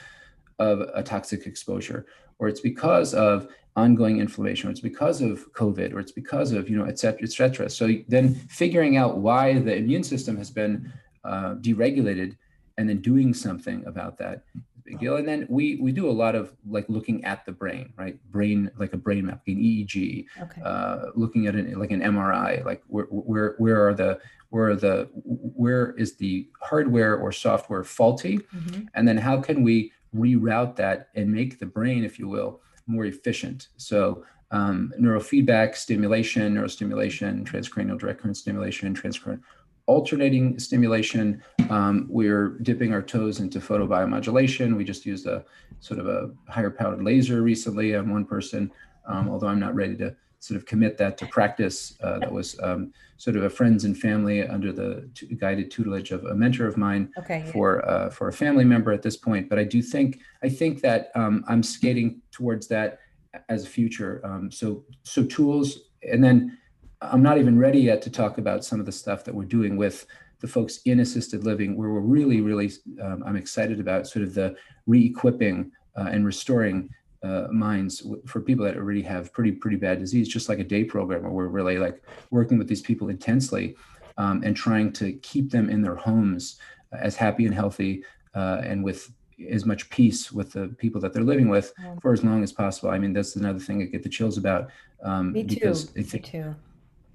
Speaker 1: of a toxic exposure or it's because of ongoing inflammation, or it's because of COVID, or it's because of, you know, et cetera, et cetera. So then figuring out why the immune system has been uh, deregulated and then doing something about that big deal. And then we we do a lot of like looking at the brain, right? Brain like a brain map, an EEG, okay. uh, looking at it like an MRI, like where where where are the where are the where is the hardware or software faulty, mm-hmm. and then how can we reroute that and make the brain, if you will, more efficient. So um, neurofeedback stimulation, neurostimulation, transcranial direct current stimulation, transcranial alternating stimulation. Um, we're dipping our toes into photobiomodulation. We just used a sort of a higher powered laser recently on one person, um, although I'm not ready to sort of commit that to practice. Uh, that was um, sort of a friends and family under the t- guided tutelage of a mentor of mine
Speaker 3: okay,
Speaker 1: for uh, for a family member at this point. But I do think I think that um, I'm skating towards that as a future. Um, so so tools, and then I'm not even ready yet to talk about some of the stuff that we're doing with the folks in assisted living, where we're really really um, I'm excited about sort of the re-equipping uh, and restoring uh, minds for people that already have pretty pretty bad disease, just like a day program where we're really like working with these people intensely um, and trying to keep them in their homes as happy and healthy uh, and with as much peace with the people that they're living with for as long as possible. I mean, that's another thing I get the chills about.
Speaker 3: Um, Me too. Because I think, Me too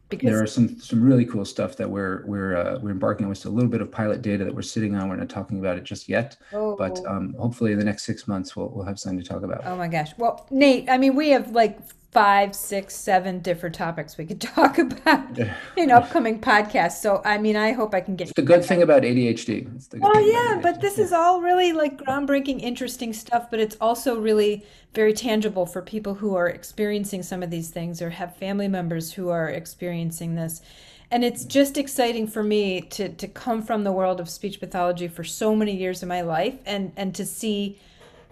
Speaker 1: because there are some some really cool stuff that we're we're uh, we're embarking on. With a little bit of pilot data that we're sitting on. We're not talking about it just yet, oh. but um, hopefully in the next six months we'll we'll have something to talk about.
Speaker 3: Oh my gosh! Well, Nate, I mean, we have like five, six, seven different topics we could talk about in upcoming podcasts. So, I mean, I hope I can get.
Speaker 1: It's the good thing about ADHD.
Speaker 3: It's the oh yeah, but this is all really like groundbreaking, interesting stuff. But it's also really very tangible for people who are experiencing some of these things or have family members who are experiencing this. And it's mm. just exciting for me to to come from the world of speech pathology for so many years of my life and and to see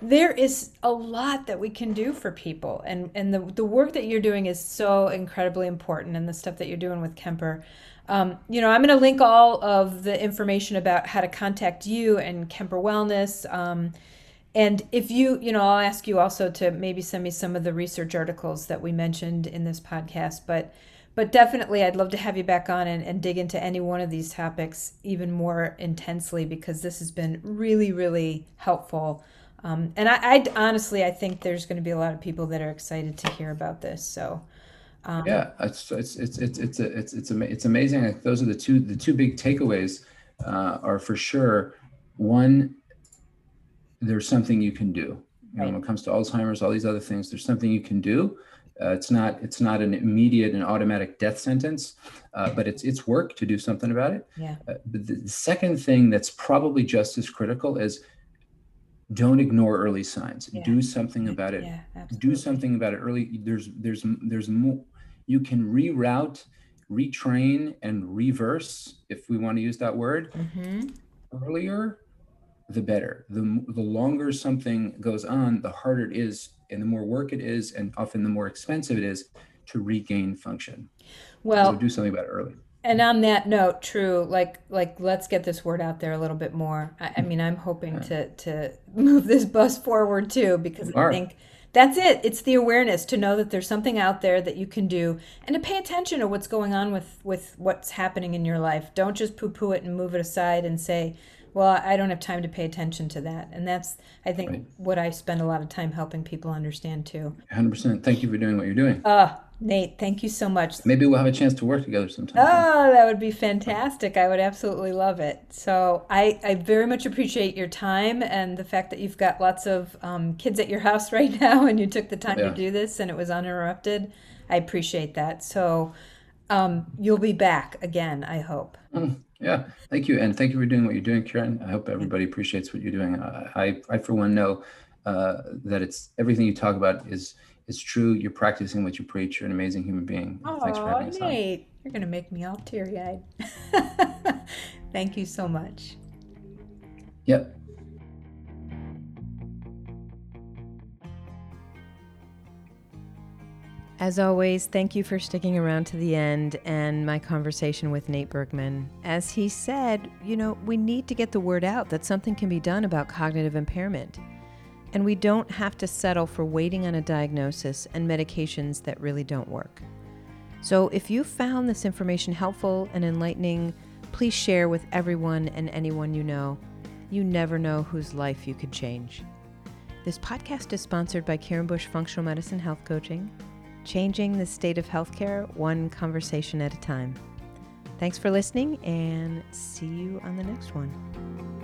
Speaker 3: there is a lot that we can do for people and and the, the work that you're doing is so incredibly important and the stuff that you're doing with kemper. Um, you know i'm going to link all of the information about how to contact you and kemper wellness um, and if you you know i'll ask you also to maybe send me some of the research articles that we mentioned in this podcast but but definitely i'd love to have you back on and, and dig into any one of these topics even more intensely because this has been really really helpful Um, and I, I honestly, I think there's going to be a lot of people that are excited to hear about this. So,
Speaker 1: um, yeah, it's it's it's it's it's it's it's, it's amazing. Like those are the two the two big takeaways uh, are for sure. One, there's something you can do. You know, when it comes to Alzheimer's, all these other things, there's something you can do. Uh, it's not it's not an immediate and automatic death sentence, uh, but it's it's work to do something about it.
Speaker 3: Yeah.
Speaker 1: Uh, but the second thing that's probably just as critical is don't ignore early signs. Yeah. Do something about it. Yeah, do something about it early. There's there's there's more. You can reroute, retrain, and reverse if we want to use that word mm-hmm. earlier the better. The, the longer something goes on, the harder it is, and the more work it is, and often the more expensive it is to regain function.
Speaker 3: Well,
Speaker 1: so do something about it early.
Speaker 3: And on that note, true, like like let's get this word out there a little bit more. I, I mean, I'm hoping to to move this bus forward too, because I think that's it. It's the awareness to know that there's something out there that you can do, and to pay attention to what's going on with with what's happening in your life. Don't just poo poo it and move it aside and say, well i don't have time to pay attention to that and that's i think right. what i spend a lot of time helping people understand too
Speaker 1: 100% thank you for doing what you're doing
Speaker 3: uh nate thank you so much
Speaker 1: maybe we'll have a chance to work together sometime
Speaker 3: oh that would be fantastic i would absolutely love it so i i very much appreciate your time and the fact that you've got lots of um, kids at your house right now and you took the time yeah. to do this and it was uninterrupted i appreciate that so um, you'll be back again i hope
Speaker 1: mm. Yeah, thank you, and thank you for doing what you're doing, Karen. I hope everybody appreciates what you're doing. I, I, for one, know uh, that it's everything you talk about is is true. You're practicing what you preach. You're an amazing human being.
Speaker 3: Oh, Thanks for having us Nate, on. you're gonna make me all teary eyed. thank you so much.
Speaker 1: Yep.
Speaker 3: As always, thank you for sticking around to the end and my conversation with Nate Bergman. As he said, you know, we need to get the word out that something can be done about cognitive impairment. And we don't have to settle for waiting on a diagnosis and medications that really don't work. So if you found this information helpful and enlightening, please share with everyone and anyone you know. You never know whose life you could change. This podcast is sponsored by Karen Bush Functional Medicine Health Coaching changing the state of healthcare one conversation at a time. Thanks for listening and see you on the next one.